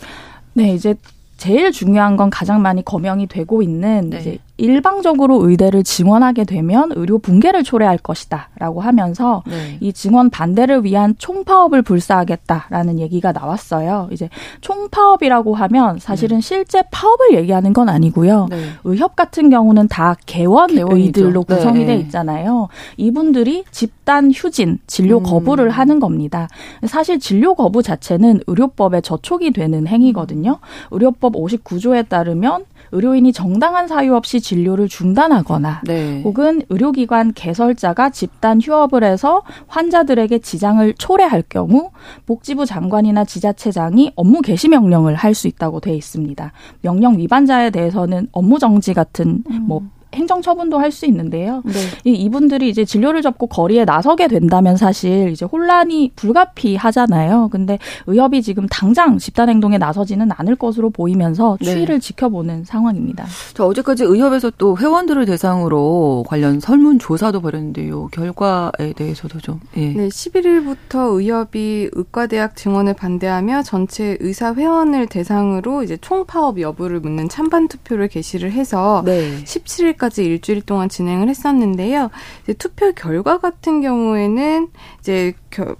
네, 이제 제일 중요한 건 가장 많이 거명이 되고 있는 네. 이제 일방적으로 의대를 증원하게 되면 의료 붕괴를 초래할 것이다라고 하면서 네. 이 증원 반대를 위한 총파업을 불사하겠다라는 얘기가 나왔어요. 이제 총파업이라고 하면 사실은 네. 실제 파업을 얘기하는 건 아니고요. 네. 의협 같은 경우는 다 개원 의들로 구성이 돼 네. 있잖아요. 이분들이 집단 휴진, 진료 음. 거부를 음. 하는 겁니다. 사실 진료 거부 자체는 의료법에 저촉이 되는 행위거든요. 의료법 59조에 따르면 의료인이 정당한 사유 없이 진료를 중단하거나 네. 혹은 의료기관 개설자가 집단 휴업을 해서 환자들에게 지장을 초래할 경우 복지부 장관이나 지자체장이 업무 개시 명령을 할 수 있다고 돼 있습니다. 명령 위반자에 대해서는 업무 정지 같은 음. 뭐 행정 처분도 할 수 있는데요. 네. 이 이분들이 이제 진료를 접고 거리에 나서게 된다면 사실 이제 혼란이 불가피하잖아요. 근데 의협이 지금 당장 집단 행동에 나서지는 않을 것으로 보이면서 네. 추이를 네. 지켜보는 상황입니다. 자, 어제까지 의협에서 또 회원들을 대상으로 관련 설문 조사도 벌였는데요. 결과에 대해서도 좀 예. 네, 11일부터 의협이 의과대학 증원을 반대하며 전체 의사 회원을 대상으로 이제 총파업 여부를 묻는 찬반 투표를 개시를 해서 네. 17일까지 일주일 동안 진행을 했었는데요. 이제 투표 결과 같은 경우에는 이제 겨,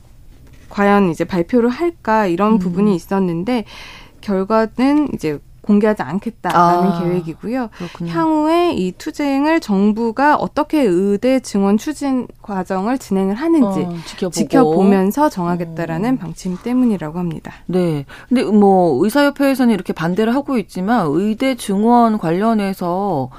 과연 이제 발표를 할까 이런 음. 부분이 있었는데 결과는 이제 공개하지 않겠다라는 아, 계획이고요. 그렇군요. 향후에 이 투쟁을 정부가 어떻게 의대 증원 추진 과정을 진행을 하는지 어, 지켜보고. 면서 정하겠다라는 어. 방침 때문이라고 합니다. 네. 근데 뭐 의사협회에서는 이렇게 반대를 하고 있지만 의대 증원 관련해서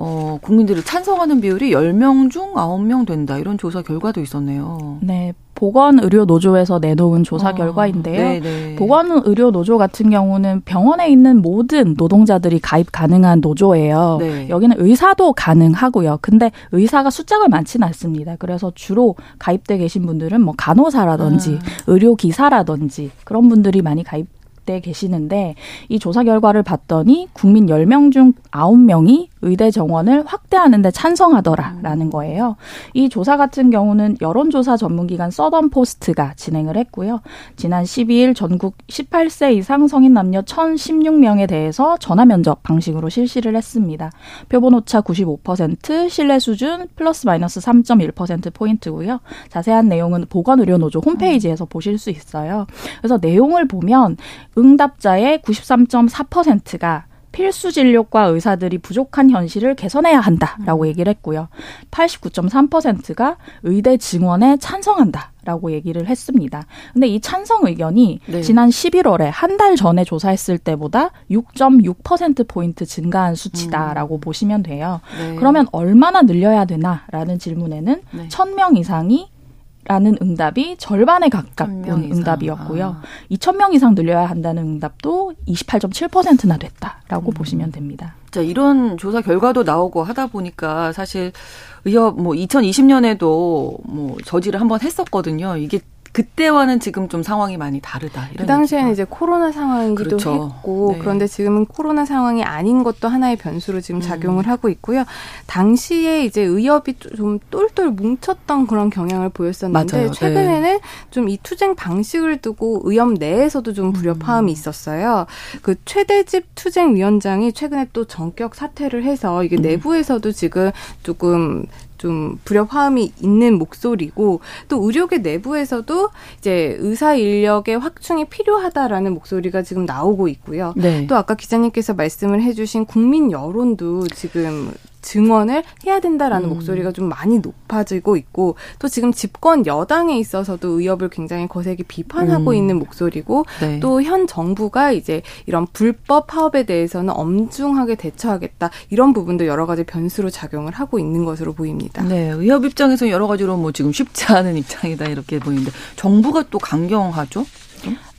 어, 국민들을 찬성하는 비율이 10명 중 9명 된다. 이런 조사 결과도 있었네요. 네. 보건의료노조에서 내놓은 조사 아, 결과인데요. 네네. 보건의료노조 같은 경우는 병원에 있는 모든 노동자들이 가입 가능한 노조예요. 네. 여기는 의사도 가능하고요. 근데 의사가 숫자가 많지는 않습니다. 그래서 주로 가입돼 계신 분들은 뭐 간호사라든지 아. 의료기사라든지 그런 분들이 많이 가입 때 계시는데 이 조사 결과를 봤더니 국민 10명 중 9명이 의대 정원을 확대하는 데 찬성하더라라는 거예요. 이 조사 같은 경우는 여론조사 전문기관 서던 포스트가 진행을 했고요. 지난 12일 전국 18세 이상 성인 남녀 1,016명에 대해서 전화 면접 방식으로 실시를 했습니다. 표본 오차 95%, 신뢰 수준 플러스 마이너스 3.1% 포인트고요. 자세한 내용은 보건의료노조 홈페이지에서 보실 수 있어요. 그래서 내용을 보면 응답자의 93.4%가 필수 진료과 의사들이 부족한 현실을 개선해야 한다라고 음. 얘기를 했고요. 89.3%가 의대 증원에 찬성한다 라고 얘기를 했습니다. 근데 이 찬성 의견이 네. 지난 11월에 한 달 전에 조사했을 때보다 6.6% 포인트 증가한 수치다라고 음. 보시면 돼요. 네. 그러면 얼마나 늘려야 되나라는 질문에는 네. 1000명 이상이 라는 응답이 절반에 가깝은 응답이었고요. 아. 2,000명 이상 늘려야 한다는 응답도 28.7%나 됐다라고 음. 보시면 됩니다. 자, 이런 조사 결과도 나오고 하다 보니까 사실 의협 뭐 2020년에도 뭐 저지를 한번 했었거든요. 이게 그때와는 지금 좀 상황이 많이 다르다. 그 당시에는 이제 코로나 상황이기도 그렇죠. 했고 네. 그런데 지금은 코로나 상황이 아닌 것도 하나의 변수로 지금 음. 작용을 음. 하고 있고요. 당시에 이제 의협이 좀 똘똘 뭉쳤던 그런 경향을 보였었는데 맞아요. 최근에는 네. 좀이 투쟁 방식을 두고 의협 내에서도 좀 불협화음이 음. 있었어요. 그 최대집 투쟁 위원장이 최근에 또 전격 사퇴를 해서 이게 음. 내부에서도 지금 조금 좀 불협화음이 있는 목소리고 또 의료계 내부에서도 이제 의사 인력의 확충이 필요하다라는 목소리가 지금 나오고 있고요. 네. 또 아까 기자님께서 말씀을 해주신 국민 여론도 지금 증언을 해야 된다라는 음. 목소리가 좀 많이 높아지고 있고 또 지금 집권 여당에 있어서도 의협을 굉장히 거세게 비판하고 음. 있는 목소리고 네. 또현 정부가 이제 이런 불법 파업에 대해서는 엄중하게 대처하겠다 이런 부분도 여러 가지 변수로 작용을 하고 있는 것으로 보입니다. 네, 의협 입장에서 여러 가지로 뭐 지금 쉽지 않은 <laughs> 입장이다 이렇게 보이는데 정부가 또 강경하죠?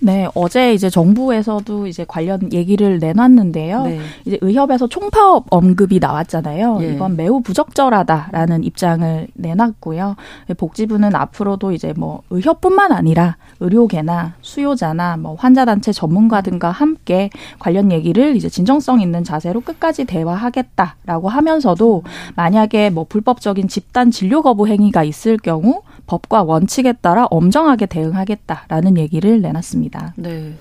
네, 어제 이제 정부에서도 이제 관련 얘기를 내놨는데요. 네. 이제 의협에서 총파업 언급이 나왔잖아요. 예. 이건 매우 부적절하다라는 입장을 내놨고요. 복지부는 앞으로도 이제 뭐 의협뿐만 아니라 의료계나 수요자나 뭐 환자단체 전문가 등과 함께 관련 얘기를 이제 진정성 있는 자세로 끝까지 대화하겠다라고 하면서도 만약에 뭐 불법적인 집단 진료 거부 행위가 있을 경우 법과 원칙에 따라 엄정하게 대응하겠다라는 얘기를 내놨습니다. 네.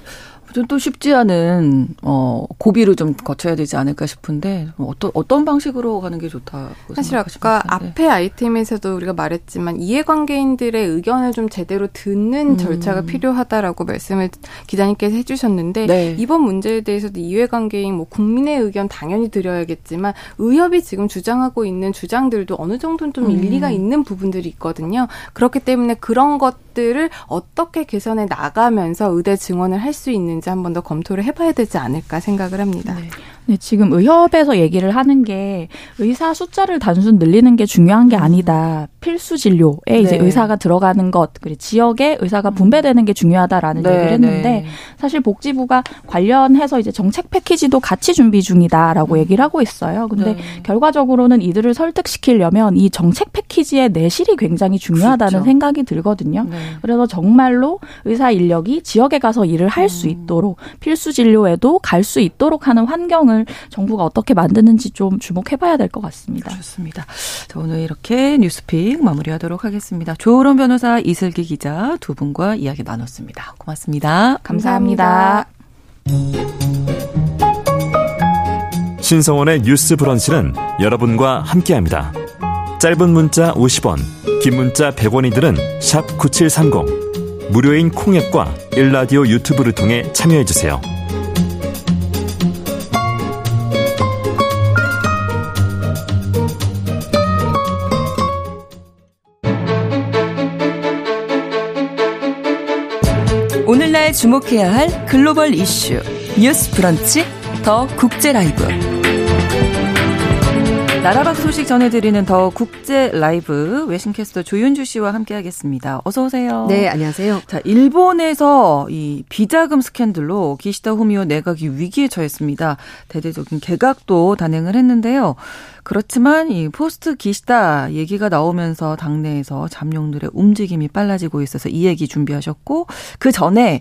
또 쉽지 않은 어 고비를 좀 거쳐야 되지 않을까 싶은데 어떤 어떤 방식으로 가는 게 좋다고 사실 아까 앞에 아이템에서도 우리가 말했지만 이해관계인들의 의견을 좀 제대로 듣는 음. 절차가 필요하다라고 말씀을 기자님께서 해주셨는데 네. 이번 문제에 대해서도 이해관계인 뭐 국민의 의견 당연히 드려야겠지만 의협이 지금 주장하고 있는 주장들도 어느 정도는 좀 음. 일리가 있는 부분들이 있거든요. 그렇기 때문에 그런 것들을 어떻게 개선해 나가면서 의대 증원을 할 수 있는 있는지 한 번 더 검토를 해봐야 되지 않을까 생각을 합니다. 네. 네, 지금 의협에서 얘기를 하는 게 의사 숫자를 단순 늘리는 게 중요한 게 아니다. 필수 진료에 네. 이제 의사가 들어가는 것, 그리고 지역에 의사가 분배되는 게 중요하다라는 네, 얘기를 했는데 네. 사실 복지부가 관련해서 이제 정책 패키지도 같이 준비 중이다라고 음. 얘기를 하고 있어요. 근데 네. 결과적으로는 이들을 설득시키려면 이 정책 패키지의 내실이 굉장히 중요하다는 그렇죠. 생각이 들거든요. 네. 그래서 정말로 의사 인력이 지역에 가서 일을 할수 음. 있도록 필수 진료에도 갈 수 있도록 하는 환경을 시스템을 정부가 어떻게 만드는지 좀 주목해봐야 될 것 같습니다. 좋습니다. 자, 오늘 이렇게 뉴스픽 마무리하도록 하겠습니다. 조으론 변호사, 이슬기 기자 두 분과 이야기 나눴습니다. 고맙습니다. 감사합니다. 신성원의 뉴스 브런치는 여러분과 함께합니다. 짧은 문자 50원, 긴 문자 100원이들은 9730. 무료인 콩앱과 일라디오 유튜브를 통해 참여해주세요. 주목해야 할 글로벌 이슈. 뉴스 브런치 더 국제 라이브 나라 밖 소식 전해드리는 더 국제 라이브 외신캐스터 조윤주 씨와 함께하겠습니다. 어서 오세요. 네, 안녕하세요. 자, 일본에서 이 비자금 스캔들로 기시다 후미오 내각이 위기에 처했습니다. 대대적인 개각도 단행을 했는데요. 그렇지만 이 포스트 기시다 얘기가 나오면서 당내에서 잠룡들의 움직임이 빨라지고 있어서 이 얘기 준비하셨고 그 전에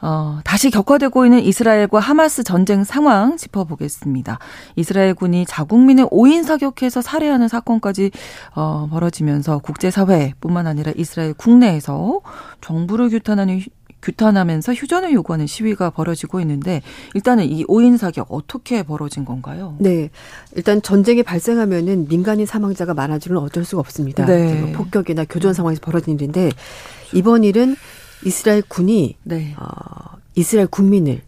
어, 다시 격화되고 있는 이스라엘과 하마스 전쟁 상황 짚어보겠습니다. 이스라엘 군이 자국민의 오인 사격해서 살해하는 사건까지 어, 벌어지면서 국제사회뿐만 아니라 이스라엘 국내에서 정부를 규탄하는 규탄하면서 휴전을 요구하는 시위가 벌어지고 있는데 일단은 이 오인 사격 어떻게 벌어진 건가요? 네. 일단 전쟁이 발생하면은 민간인 사망자가 많아지는 어쩔 수가 없습니다. 네. 뭐 폭격이나 교전 상황에서 벌어진 일인데 이번 일은 이스라엘 군이 네. 어, 이스라엘 국민을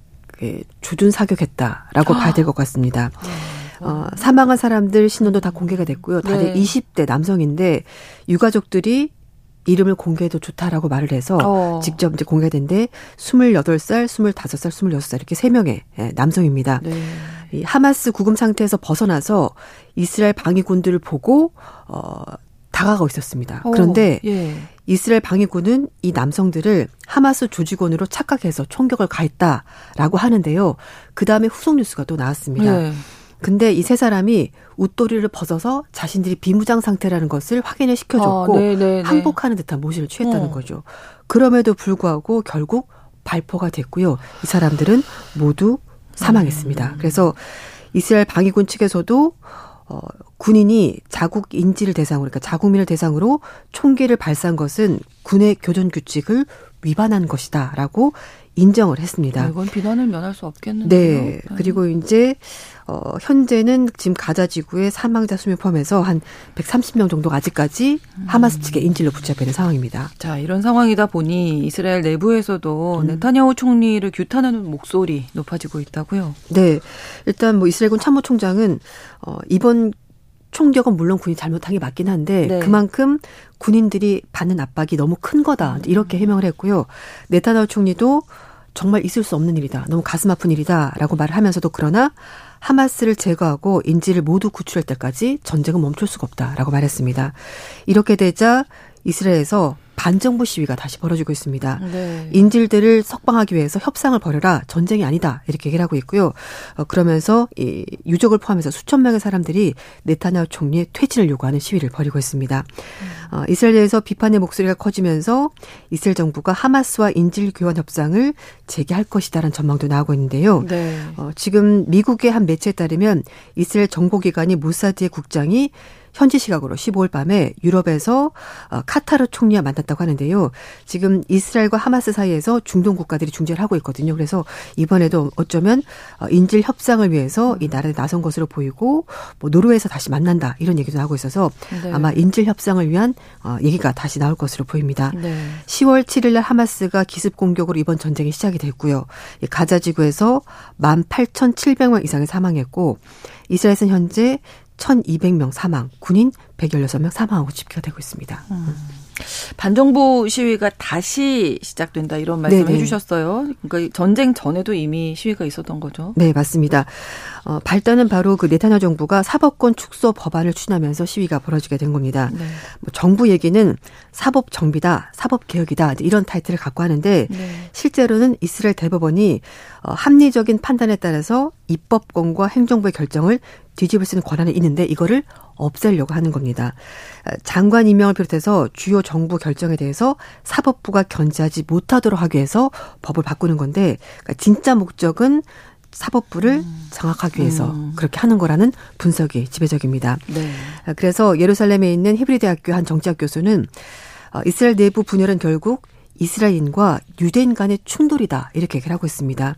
조준 사격했다라고 아. 봐야 될 것 같습니다. 아. 어, 사망한 사람들 신원도 다 공개가 됐고요. 다들 네. 20대 남성인데 유가족들이 이름을 공개해도 좋다라고 말을 해서 어. 직접 이제 공개된데 28살, 25살, 26살 이렇게 3명의 예, 남성입니다. 네. 이 하마스 구금 상태에서 벗어나서 이스라엘 방위군들을 보고 어 다가가고 있었습니다. 어. 그런데 예. 이스라엘 방위군은 이 남성들을 하마스 조직원으로 착각해서 총격을 가했다라고 하는데요. 그 다음에 후속 뉴스가 또 나왔습니다. 네. 근데 이 세 사람이 웃도리를 벗어서 자신들이 비무장 상태라는 것을 확인을 시켜줬고 아, 네, 네, 네. 항복하는 듯한 모습을 취했다는 어. 거죠. 그럼에도 불구하고 결국 발포가 됐고요. 이 사람들은 모두 사망했습니다. 음. 그래서 이스라엘 방위군 측에서도 어, 군인이 자국 인지를 대상으로, 그러니까 자국민을 대상으로 총기를 발사한 것은 군의 교전 규칙을 위반한 것이다라고 인정을 했습니다. 네, 이건 비난을 면할 수 없겠는데요. 네. 네. 그리고 이제 어 현재는 지금 가자 지구의 사망자 수명 포함해서 한 130명 정도가 아직까지 음. 하마스 측의 인질로 붙잡혀 있는 상황입니다. 자, 이런 상황이다 보니 이스라엘 내부에서도 음. 네타냐후 총리를 규탄하는 목소리 높아지고 있다고요. 네. 일단 뭐 이스라엘군 참모총장은 어 이번 총격은 물론 군이 잘못한 게 맞긴 한데 네. 그만큼 군인들이 받는 압박이 너무 큰 거다 이렇게 해명을 했고요. 네타냐후 총리도 정말 있을 수 없는 일이다. 너무 가슴 아픈 일이다라고 말을 하면서도 그러나 하마스를 제거하고 인지를 모두 구출할 때까지 전쟁은 멈출 수가 없다라고 말했습니다. 이렇게 되자 이스라엘에서 반정부 시위가 다시 벌어지고 있습니다. 네. 인질들을 석방하기 위해서 협상을 벌여라 전쟁이 아니다 이렇게 얘기를 하고 있고요. 어, 그러면서 이 유족을 포함해서 수천 명의 사람들이 네타냐후 총리의 퇴진을 요구하는 시위를 벌이고 있습니다. 어, 이스라엘에서 비판의 목소리가 커지면서 이스라엘 정부가 하마스와 인질 교환 협상을 재개할 것이다라는 전망도 나오고 있는데요. 네. 어, 지금 미국의 한 매체에 따르면 이스라엘 정보기관이 모사드의 국장이 현지 시각으로 15일 밤에 유럽에서 어, 카타르 총리와 만났다고 하는데요. 지금 이스라엘과 하마스 사이에서 중동 국가들이 중재를 하고 있거든요. 그래서 이번에도 어쩌면 어, 인질 협상을 위해서 이 나라에 나선 것으로 보이고 뭐 노르웨이에서 다시 만난다 이런 얘기도 나오고 있어서 네. 아마 인질 협상을 위한 어, 얘기가 다시 나올 것으로 보입니다. 네. 10월 7일 날 하마스가 기습 공격으로 이번 전쟁이 시작이 됐고요. 가자 지구에서 18,700명 이상이 사망했고 이스라엘은 현재 1,200명 사망, 군인 116명 사망하고 집계가 되고 있습니다. 음. 반정부 시위가 다시 시작된다 이런 말씀을 네네. 해주셨어요. 그러니까 전쟁 전에도 이미 시위가 있었던 거죠. 네, 맞습니다. 어, 발단은 바로 그 네타냐 정부가 사법권 축소 법안을 추진하면서 시위가 벌어지게 된 겁니다. 네. 뭐 정부 얘기는 사법 정비다, 사법 개혁이다 이런 타이틀을 갖고 하는데 네. 실제로는 이스라엘 대법원이 어, 합리적인 판단에 따라서 입법권과 행정부의 결정을 뒤집을 수 있는 권한이 있는데 이거를 없애려고 하는 겁니다. 장관 임명을 비롯해서 주요 정부 결정에 대해서 사법부가 견제하지 못하도록 하기 위해서 법을 바꾸는 건데 그러니까 진짜 목적은 사법부를 음. 장악하기 위해서 음. 그렇게 하는 거라는 분석이 지배적입니다. 네. 그래서 예루살렘에 있는 히브리 대학교 한 정치학 교수는 어, 이스라엘 내부 분열은 결국 이스라엘인과 유대인 간의 충돌이다 이렇게 얘기를 하고 있습니다.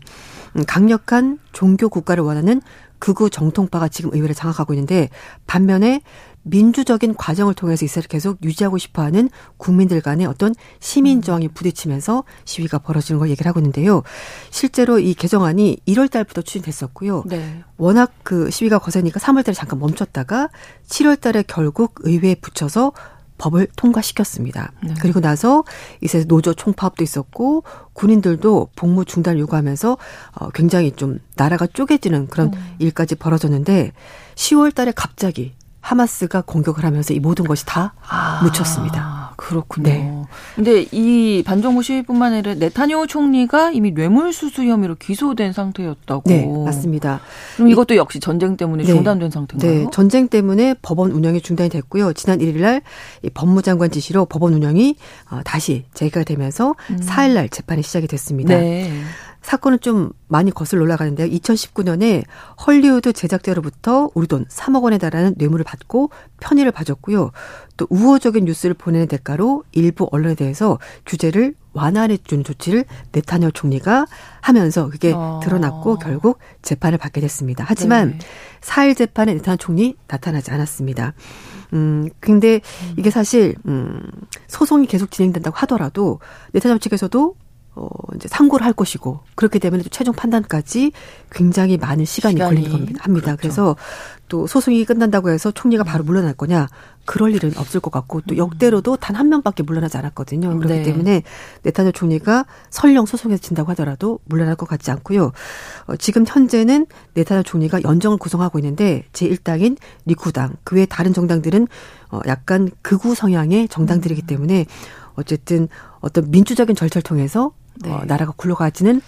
음, 강력한 종교 국가를 원하는 극우 정통파가 지금 의회를 장악하고 있는데 반면에 민주적인 과정을 통해서 이스라엘을 계속 유지하고 싶어하는 국민들 간의 어떤 시민 저항이 부딪히면서 시위가 벌어지는 걸 얘기를 하고 있는데요. 실제로 이 개정안이 1월 달부터 추진됐었고요. 네. 워낙 그 시위가 거세니까 3월 달에 잠깐 멈췄다가 7월 달에 결국 의회에 붙여서 법을 통과시켰습니다. 네. 그리고 나서 이제 노조 총파업도 있었고 군인들도 복무 중단을 요구하면서 어 굉장히 좀 나라가 쪼개지는 그런 음. 일까지 벌어졌는데 10월 달에 갑자기 하마스가 공격을 하면서 이 모든 것이 다 아, 묻혔습니다. 그렇군요. 네. 근데 이 반정부 시위뿐만 아니라 네타냐후 총리가 이미 뇌물수수 혐의로 기소된 상태였다고. 네, 맞습니다. 그럼 이것도 역시 전쟁 때문에 네. 중단된 상태인가요? 네, 전쟁 때문에 법원 운영이 중단이 됐고요. 지난 1일 날 법무장관 지시로 법원 운영이 어, 다시 재개가 되면서 음. 4일 날 재판이 시작이 됐습니다. 네. 사건은 좀 많이 거슬러 올라가는데요. 2019년에 헐리우드 제작자로부터 우리 돈 3억 원에 달하는 뇌물을 받고 편의를 봐줬고요. 또 우호적인 뉴스를 보내는 대가로 일부 언론에 대해서 규제를 완화해 준 조치를 네타냐후 총리가 하면서 그게 어. 드러났고 결국 재판을 받게 됐습니다. 하지만 네. 4일 재판에 네타냐후 총리 나타나지 않았습니다. 음, 근데 이게 사실, 음, 소송이 계속 진행된다고 하더라도 네타냐후 측에서도 어, 이제 상고를 할 것이고 그렇게 되면 또 최종 판단까지 굉장히 많은 시간이, 시간이 걸리는 겁니다. 합니다. 그렇죠. 그래서 또 소송이 끝난다고 해서 총리가 바로 물러날 거냐 그럴 일은 없을 것 같고 또 음. 역대로도 단 한 명밖에 물러나지 않았거든요. 그렇기 네. 때문에 네타냐 총리가 설령 소송에서 진다고 하더라도 물러날 것 같지 않고요. 어, 지금 현재는 네타냐 총리가 연정을 구성하고 있는데 제1당인 리쿠당 그 외 다른 정당들은 어, 약간 극우 성향의 정당들이기 음. 때문에 어쨌든 어떤 민주적인 절차를 통해서 네. 어, 나라가 굴러가지는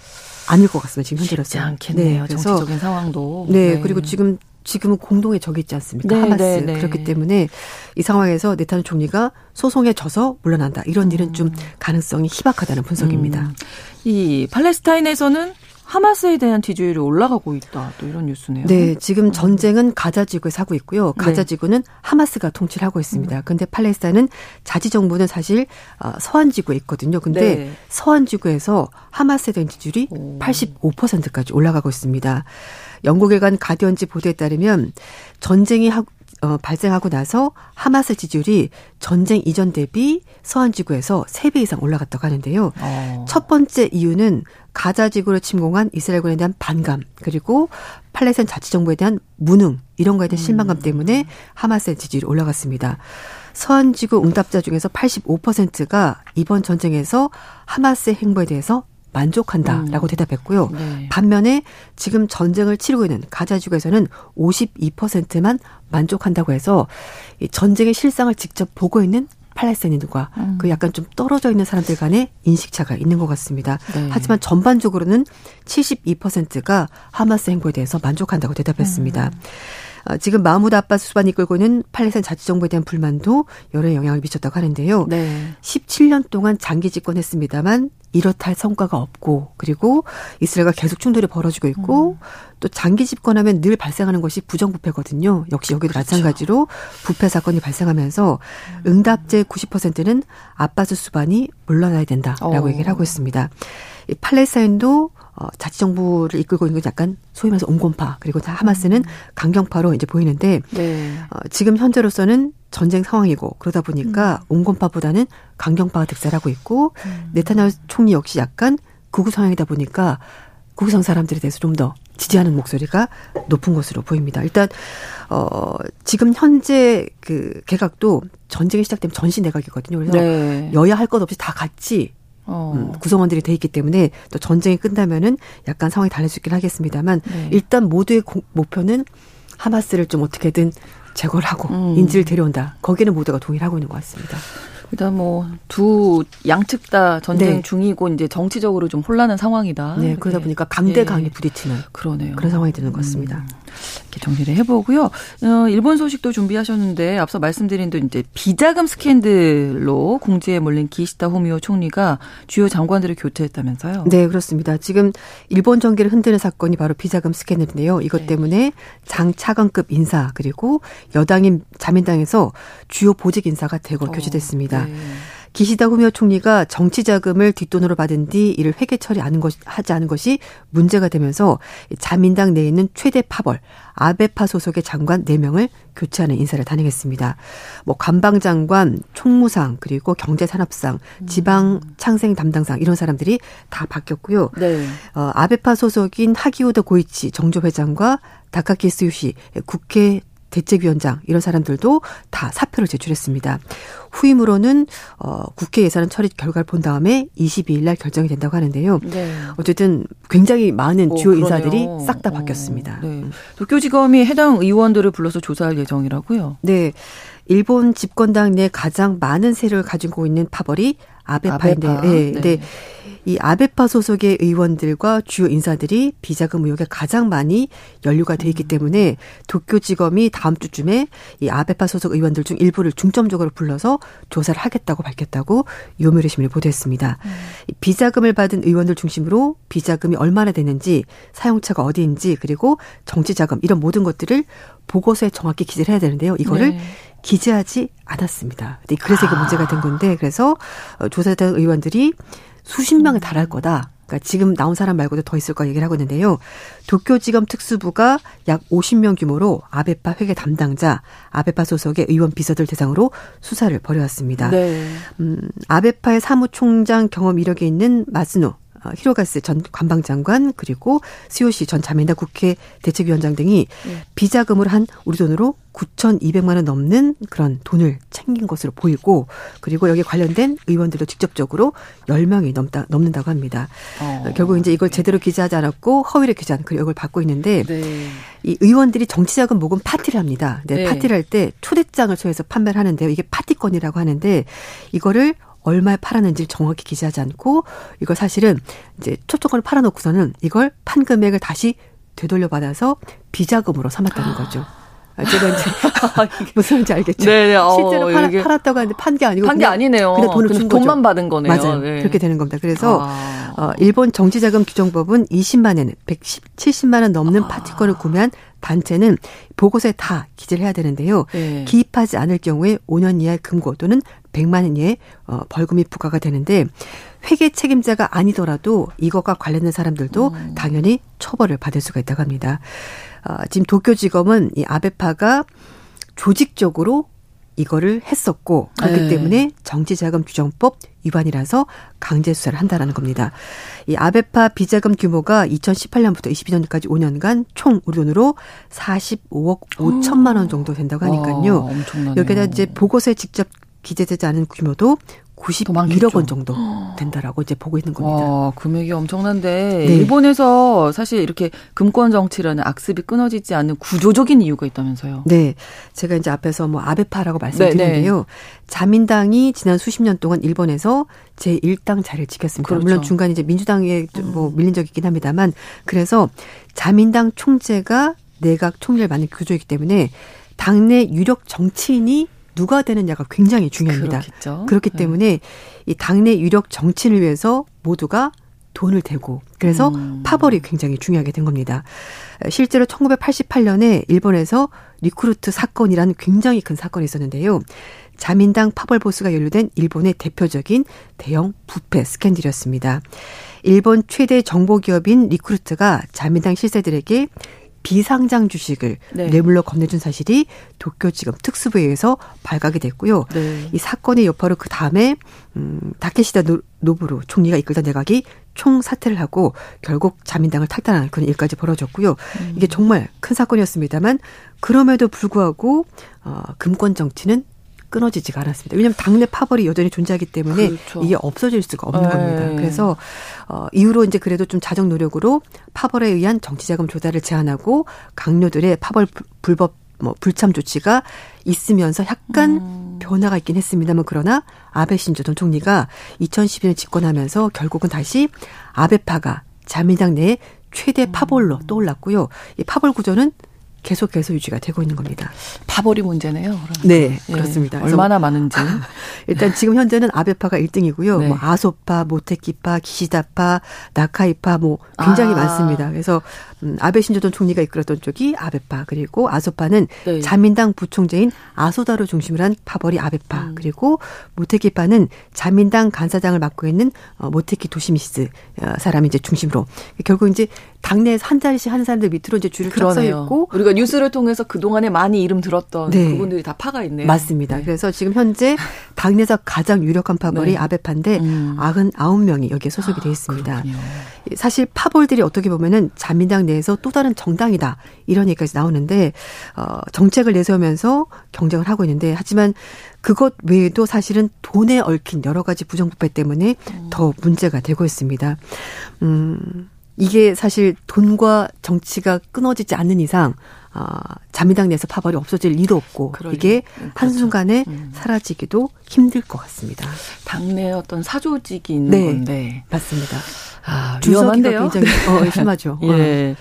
않을 것 같습니다. 지금 현재로서. 쉽지 않겠네요. 네, 그래서 정치적인 상황도. 네, 네. 그리고 지금 지금은 공동의 적이 있지 않습니까? 네, 하마스. 네, 네. 그렇기 때문에 이 상황에서 네타냐 총리가 소송에 져서 물러난다. 이런 일은 좀 음. 가능성이 희박하다는 분석입니다. 음. 이 팔레스타인에서는 하마스에 대한 지지율이 올라가고 있다. 또 이런 뉴스네요. 네, 지금 음. 전쟁은 가자 지구에 사고 있고요. 가자 네. 지구는 하마스가 통치를 하고 있습니다. 음. 근데 팔레스타인은 자지 정부는 사실 어, 서한 지구에 있거든요. 근데 네. 서한 지구에서 하마스에 대한 지지율이 오. 85%까지 올라가고 있습니다. 영국일간 가디언지 보도에 따르면 전쟁이 하, 어, 발생하고 나서 하마스 지지율이 전쟁 이전 대비 서한 지구에서 3배 이상 올라갔다고 하는데요. 어. 첫 번째 이유는 가자 지구를 침공한 이스라엘군에 대한 반감 그리고 팔레스타인 자치 정부에 대한 무능 이런 거에 대한 실망감 음. 때문에 하마스의 지지율이 올라갔습니다. 서한 지구 응답자 중에서 85%가 이번 전쟁에서 하마스의 행보에 대해서 만족한다라고 음. 대답했고요. 네. 반면에 지금 전쟁을 치르고 있는 가자 지구에서는 52%만 만족한다고 해서 이 전쟁의 실상을 직접 보고 있는 팔레스타인들과 음. 그 약간 좀 떨어져 있는 사람들 간의 인식차가 있는 것 같습니다. 네. 하지만 전반적으로는 72%가 하마스 행보에 대해서 만족한다고 대답했습니다. 음. 어, 지금 마무드 아바스 수반이 이끌고 있는 팔레스타인 자치정부에 대한 불만도 여러 영향을 미쳤다고 하는데요. 네. 17년 동안 장기 집권했습니다만 이렇다 할 성과가 없고 그리고 이스라엘과 계속 충돌이 벌어지고 있고 음. 또 장기 집권하면 늘 발생하는 것이 부정부패거든요. 역시 여기도 그렇죠. 마찬가지로 부패 사건이 발생하면서 음. 응답제 90%는 아바스 수반이 물러나야 된다라고 어. 얘기를 하고 있습니다. 이 팔레스타인도 어, 자치정부를 이끌고 있는 건 약간 소위 말해서 온건파 그리고 하마스는 음. 강경파로 이제 보이는데 네. 어, 지금 현재로서는 전쟁 상황이고 그러다 보니까 음. 온건파보다는 강경파가 득세하고 있고 음. 네타냐 총리 역시 약간 극우 성향이다 보니까 고기성 사람들에 대해서 좀 더 지지하는 목소리가 높은 것으로 보입니다. 일단 어 지금 현재 그 개각도 전쟁이 시작되면 전시 내각이거든요. 그래서 네. 여야 할 것 없이 다 같이 어. 음, 구성원들이 돼 있기 때문에 또 전쟁이 끝나면은 약간 상황이 달라질 수 있긴 하겠습니다만 네. 일단 모두의 고, 목표는 하마스를 좀 어떻게든 제거를 하고 음. 인질을 데려온다. 거기는 모두가 동의를 하고 있는 것 같습니다. 일단 뭐 두 양측 다 전쟁 네. 중이고 이제 정치적으로 좀 혼란한 상황이다. 네, 그러다 보니까 강대 강이 네. 부딪히는 그러네요. 그런 상황이 되는 것 같습니다. 음. 이렇게 정리를 해보고요. 어, 일본 소식도 준비하셨는데 앞서 말씀드린 또 이제 비자금 스캔들로 궁지에 몰린 기시다 후미오 총리가 주요 장관들을 교체했다면서요? 네, 그렇습니다. 지금 일본 정계를 흔드는 사건이 바로 비자금 스캔들인데요. 이것 네. 때문에 장차관급 인사 그리고 여당인 자민당에서 주요 보직 인사가 대거 어, 교체됐습니다. 네. 기시다 후미오 총리가 정치 자금을 뒷돈으로 받은 뒤 이를 회계 처리하는 것 하지 않은 것이 문제가 되면서 자민당 내에 있는 최대 파벌 아베파 소속의 장관 4명을 교체하는 인사를 단행했습니다. 뭐 관방장관, 총무상, 그리고 경제산업상, 지방 창생 담당상 이런 사람들이 다 바뀌었고요. 네. 어, 아베파 소속인 하기우드 고이치 정조 회장과 다카키스 유시 국회 대책위원장 이런 사람들도 다 사표를 제출했습니다. 후임으로는 어 국회 예산 처리 결과를 본 다음에 22일 날 결정이 된다고 하는데요. 네. 어쨌든 굉장히 많은 오, 주요 그러네요. 인사들이 싹다 어, 바뀌었습니다. 어, 네. 도쿄지검이 해당 의원들을 불러서 조사할 예정이라고요. 네. 일본 집권당 내 가장 많은 세력을 가지고 있는 파벌이 아베파인데, 아베파. 네. 네. 네. 이 아베파 소속의 의원들과 주요 인사들이 비자금 의혹에 가장 많이 연루가 돼 있기 음. 때문에 도쿄지검이 다음 주쯤에 이 아베파 소속 의원들 중 일부를 중점적으로 불러서 조사를 하겠다고 밝혔다고 요미르 신문이 보도했습니다. 음. 비자금을 받은 의원들 중심으로 비자금이 얼마나 되는지 사용처가 어디인지 그리고 정치자금 이런 모든 것들을 보고서에 정확히 기재를 해야 되는데요. 이거를 네. 기재하지 않았습니다. 그래서 이게 아. 문제가 된 건데 그래서 어, 조사된 의원들이 수십 명에 달할 거다. 그러니까 지금 나온 사람 말고도 더 있을 거 얘기를 하고 있는데요. 도쿄지검 특수부가 약 50명 규모로 아베파 회계 담당자, 아베파 소속의 의원 비서들 대상으로 수사를 벌여왔습니다. 네. 음, 아베파의 사무총장 경험 이력이 있는 마스노 어, 히로가스 전 관방장관 그리고 수요시 전 자민당 국회 대책위원장 등이 네. 비자금으로 한 우리 돈으로 9,200만 원 넘는 그런 돈을 챙긴 것으로 보이고 그리고 여기 관련된 의원들도 직접적으로 10명이 넘다 넘는다고 합니다. 어. 결국 이제 이걸 제대로 기재하지 않았고 허위를 기재한 그 역을 받고 있는데 네. 이 의원들이 정치자금 모금 파티를 합니다. 네, 네. 파티를 할 때 초대장을 소해서 판매를 하는데요. 이게 파티권이라고 하는데 이거를 얼마에 팔았는지를 정확히 기재하지 않고 이걸 사실은 이제 초점을 팔아놓고서는 이걸 판 금액을 다시 되돌려 받아서 비자금으로 삼았다는 거죠. 아, 제가 이제 <laughs> <laughs> 무슨 말인지 알겠죠? 네네. 어, 실제로 팔, 팔았다고 하는데 판 게 아니고 판 게 아니네요. 그냥 돈을 준 돈만 거죠. 받은 거네요. 맞아요. 네. 그렇게 되는 겁니다. 그래서 아. 어, 일본 정치자금 규정법은 20만엔 170만 원 넘는 아. 파티권을 구매한 단체는 보고서에 다 기재를 해야 되는데요. 네. 기입하지 않을 경우에 5년 이하의 금고 또는 100만 원 이하의 어, 벌금이 부과가 되는데 회계 책임자가 아니더라도 이것과 관련된 사람들도 음. 당연히 처벌을 받을 수가 있다고 합니다. 어, 지금 도쿄지검은 이 아베파가 조직적으로 이거를 했었고 그렇기 네. 때문에 정치자금 규정법 위반이라서 강제 수사를 한다라는 겁니다. 이 아베파 비자금 규모가 2018년부터 22년까지 5년간 총 우리 돈으로 45억 5천만 원 정도 된다고 하니까요. 와, 여기다 이제 보고서에 직접 기재되지 않은 규모도 91억 원 정도 된다라고 이제 보고 있는 겁니다. 와, 금액이 엄청난데 네. 일본에서 사실 이렇게 금권 정치라는 악습이 끊어지지 않는 구조적인 이유가 있다면서요? 네, 제가 이제 앞에서 뭐 아베파라고 말씀드렸는데요. 네, 네. 자민당이 지난 수십 년 동안 일본에서 제 1당 자리를 지켰습니다. 그렇죠. 물론 중간에 이제 민주당에 뭐 음. 밀린 적이 있긴 합니다만 그래서 자민당 총재가 내각 총리를 맡는 구조이기 때문에 당내 유력 정치인이 누가 되느냐가 굉장히 중요합니다. 그렇겠죠. 그렇기 네. 때문에 이 당내 유력 정치인을 위해서 모두가 돈을 대고 그래서 음. 파벌이 굉장히 중요하게 된 겁니다. 실제로 1988년에 일본에서 리크루트 사건이라는 굉장히 큰 사건이 있었는데요. 자민당 파벌 보스가 연루된 일본의 대표적인 대형 부패 스캔들이었습니다. 일본 최대 정보 기업인 리크루트가 자민당 실세들에게 비상장 주식을 네. 뇌물로 건네준 사실이 도쿄지검 특수부에 의해서 발각이 됐고요. 네. 이 사건의 여파로 그 다음에 음, 다케시다 노부로 총리가 이끌던 내각이 총 사퇴를 하고 결국 자민당을 탈당하는 그런 일까지 벌어졌고요. 음. 이게 정말 큰 사건이었습니다만 그럼에도 불구하고 어, 금권 정치는 끊어지지가 않았습니다. 왜냐하면 당내 파벌이 여전히 존재하기 때문에 그렇죠. 이게 없어질 수가 없는 에이. 네. 겁니다. 그래서 어 이후로 이제 그래도 좀 자정 노력으로 파벌에 의한 정치자금 조달을 제한하고 강요들의 파벌 불법 뭐 불참 조치가 있으면서 약간 음. 변화가 있긴 했습니다만 그러나 아베 신조 전 총리가 2012년 집권하면서 결국은 다시 아베파가 자민당 내 최대 파벌로 음. 떠올랐고요. 이 파벌 구조는 계속해서 유지가 되고 있는 겁니다. 파벌이 문제네요. 그러면. 네, 예. 그렇습니다. 얼마나 많은지. 일단 지금 현재는 아베파가 1등이고요. 네. 뭐 아소파, 모테키파, 기시다파, 나카이파 뭐 굉장히 아. 많습니다. 그래서 음, 아베 신조전 총리가 이끌었던 쪽이 아베파 그리고 아소파는 네. 자민당 부총재인 아소다로 중심을 한 파벌이 아베파 음. 그리고 모테키파는 자민당 간사장을 맡고 있는 어, 모테키 도시미스 어, 사람이 이제 중심으로 결국 이제 당내에서 한 자리씩 하는 사람들 밑으로 이제 줄을 서 있고 우리가 뉴스를 통해서 그동안에 많이 이름 들었던 네. 그분들이 다 파가 있네요. 맞습니다. 네. 그래서 지금 현재 <laughs> 당내에서 가장 유력한 파벌이 네. 아베파인데 음. 99명이 여기에 소속이 아, 돼 있습니다. 그렇군요. 사실 파벌들이 어떻게 보면은 자민당 내에서 또 다른 정당이다 이런 얘기까지 나오는데 어 정책을 내세우면서 경쟁을 하고 있는데 하지만 그것 외에도 사실은 돈에 얽힌 여러 가지 부정부패 때문에 음. 더 문제가 되고 있습니다. 음 이게 사실 돈과 정치가 끊어지지 않는 이상 어, 자민당 내에서 파벌이 없어질 리도 없고 이게 그렇죠. 한순간에 음. 사라지기도 힘들 것 같습니다. 당내 어떤 사조직이 있는 네, 건데 맞습니다. 아, 위험한데요. 굉장히 어, <laughs> 심하죠. 예.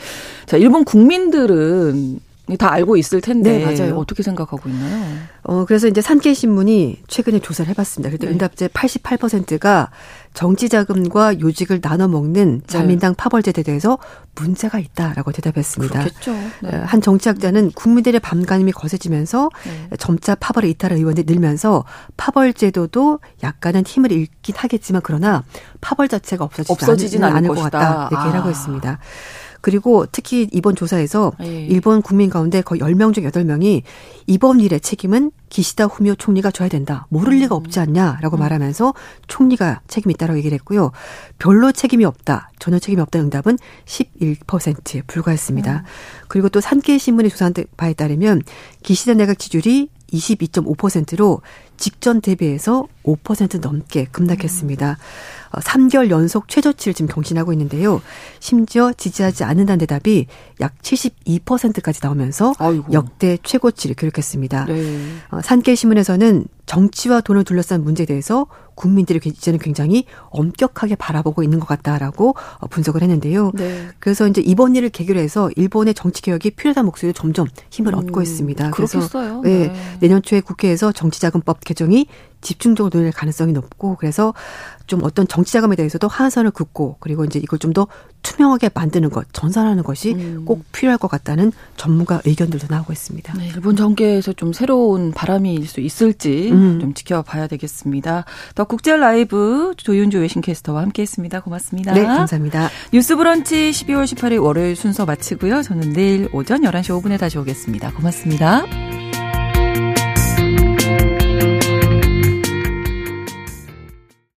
자, 일본 국민들은 다 알고 있을 텐데 네, 맞아요. 어떻게 생각하고 있나요? 어 그래서 이제 산케이 신문이 최근에 조사를 해봤습니다. 그때 네. 응답자 88%가 정치 자금과 요직을 나눠 먹는 네. 자민당 네. 파벌제도에 대해서 문제가 있다라고 대답했습니다. 그렇겠죠. 네. 어, 한 정치학자는 국민들의 반감이 거세지면서 네. 점차 파벌에 이탈한 의원들이 늘면서 파벌 제도도 약간은 힘을 잃긴 하겠지만 그러나 파벌 자체가 없어지지, 없어지진 않을 것 같다 이렇게 아. 하고 있습니다. 그리고 특히 이번 조사에서 예. 일본 국민 가운데 거의 10명 중 8명이 이번 일의 책임은 기시다 후미오 총리가 져야 된다. 모를 리가 없지 않냐라고 음. 말하면서 총리가 책임이 있다라고 얘기를 했고요. 별로 책임이 없다. 전혀 책임이 없다는 응답은 11%에 불과했습니다. 음. 그리고 또 산케이 신문의 조사한 바에 따르면 기시다 내각 지지율이 22.5%로 직전 대비해서 5% 넘게 급락했습니다. 음. 3개월 연속 최저치를 지금 경신하고 있는데요. 심지어 지지하지 않는다는 대답이 약 72%까지 나오면서 아이고. 역대 최고치를 기록했습니다. 네. 어, 산케 신문에서는 정치와 돈을 둘러싼 문제에 대해서 국민들이 이제는 굉장히 엄격하게 바라보고 있는 것 같다라고 어, 분석을 했는데요. 네. 그래서 이제 이번 일을 계기로 해서 일본의 정치 개혁이 필요하다는 목소리도 점점 힘을 음, 얻고 있습니다. 그렇겠어요. 그래서 네. 네. 내년 초에 국회에서 정치자금법 개정이 집중적으로 논의할 가능성이 높고 그래서 좀 어떤 정치 자금에 대해서도 하한선을 긋고 그리고 이제 이걸 좀 더 투명하게 만드는 것, 전산하는 것이 음. 꼭 필요할 것 같다는 전문가 의견들도 나오고 있습니다. 네, 일본 정계에서 좀 새로운 바람일 수 있을지 음. 좀 지켜봐야 되겠습니다. 더 국제 라이브 조윤주 외신캐스터와 함께했습니다. 고맙습니다. 네, 감사합니다. 뉴스브런치 12월 18일 월요일 순서 마치고요. 저는 내일 오전 11시 5분에 다시 오겠습니다. 고맙습니다.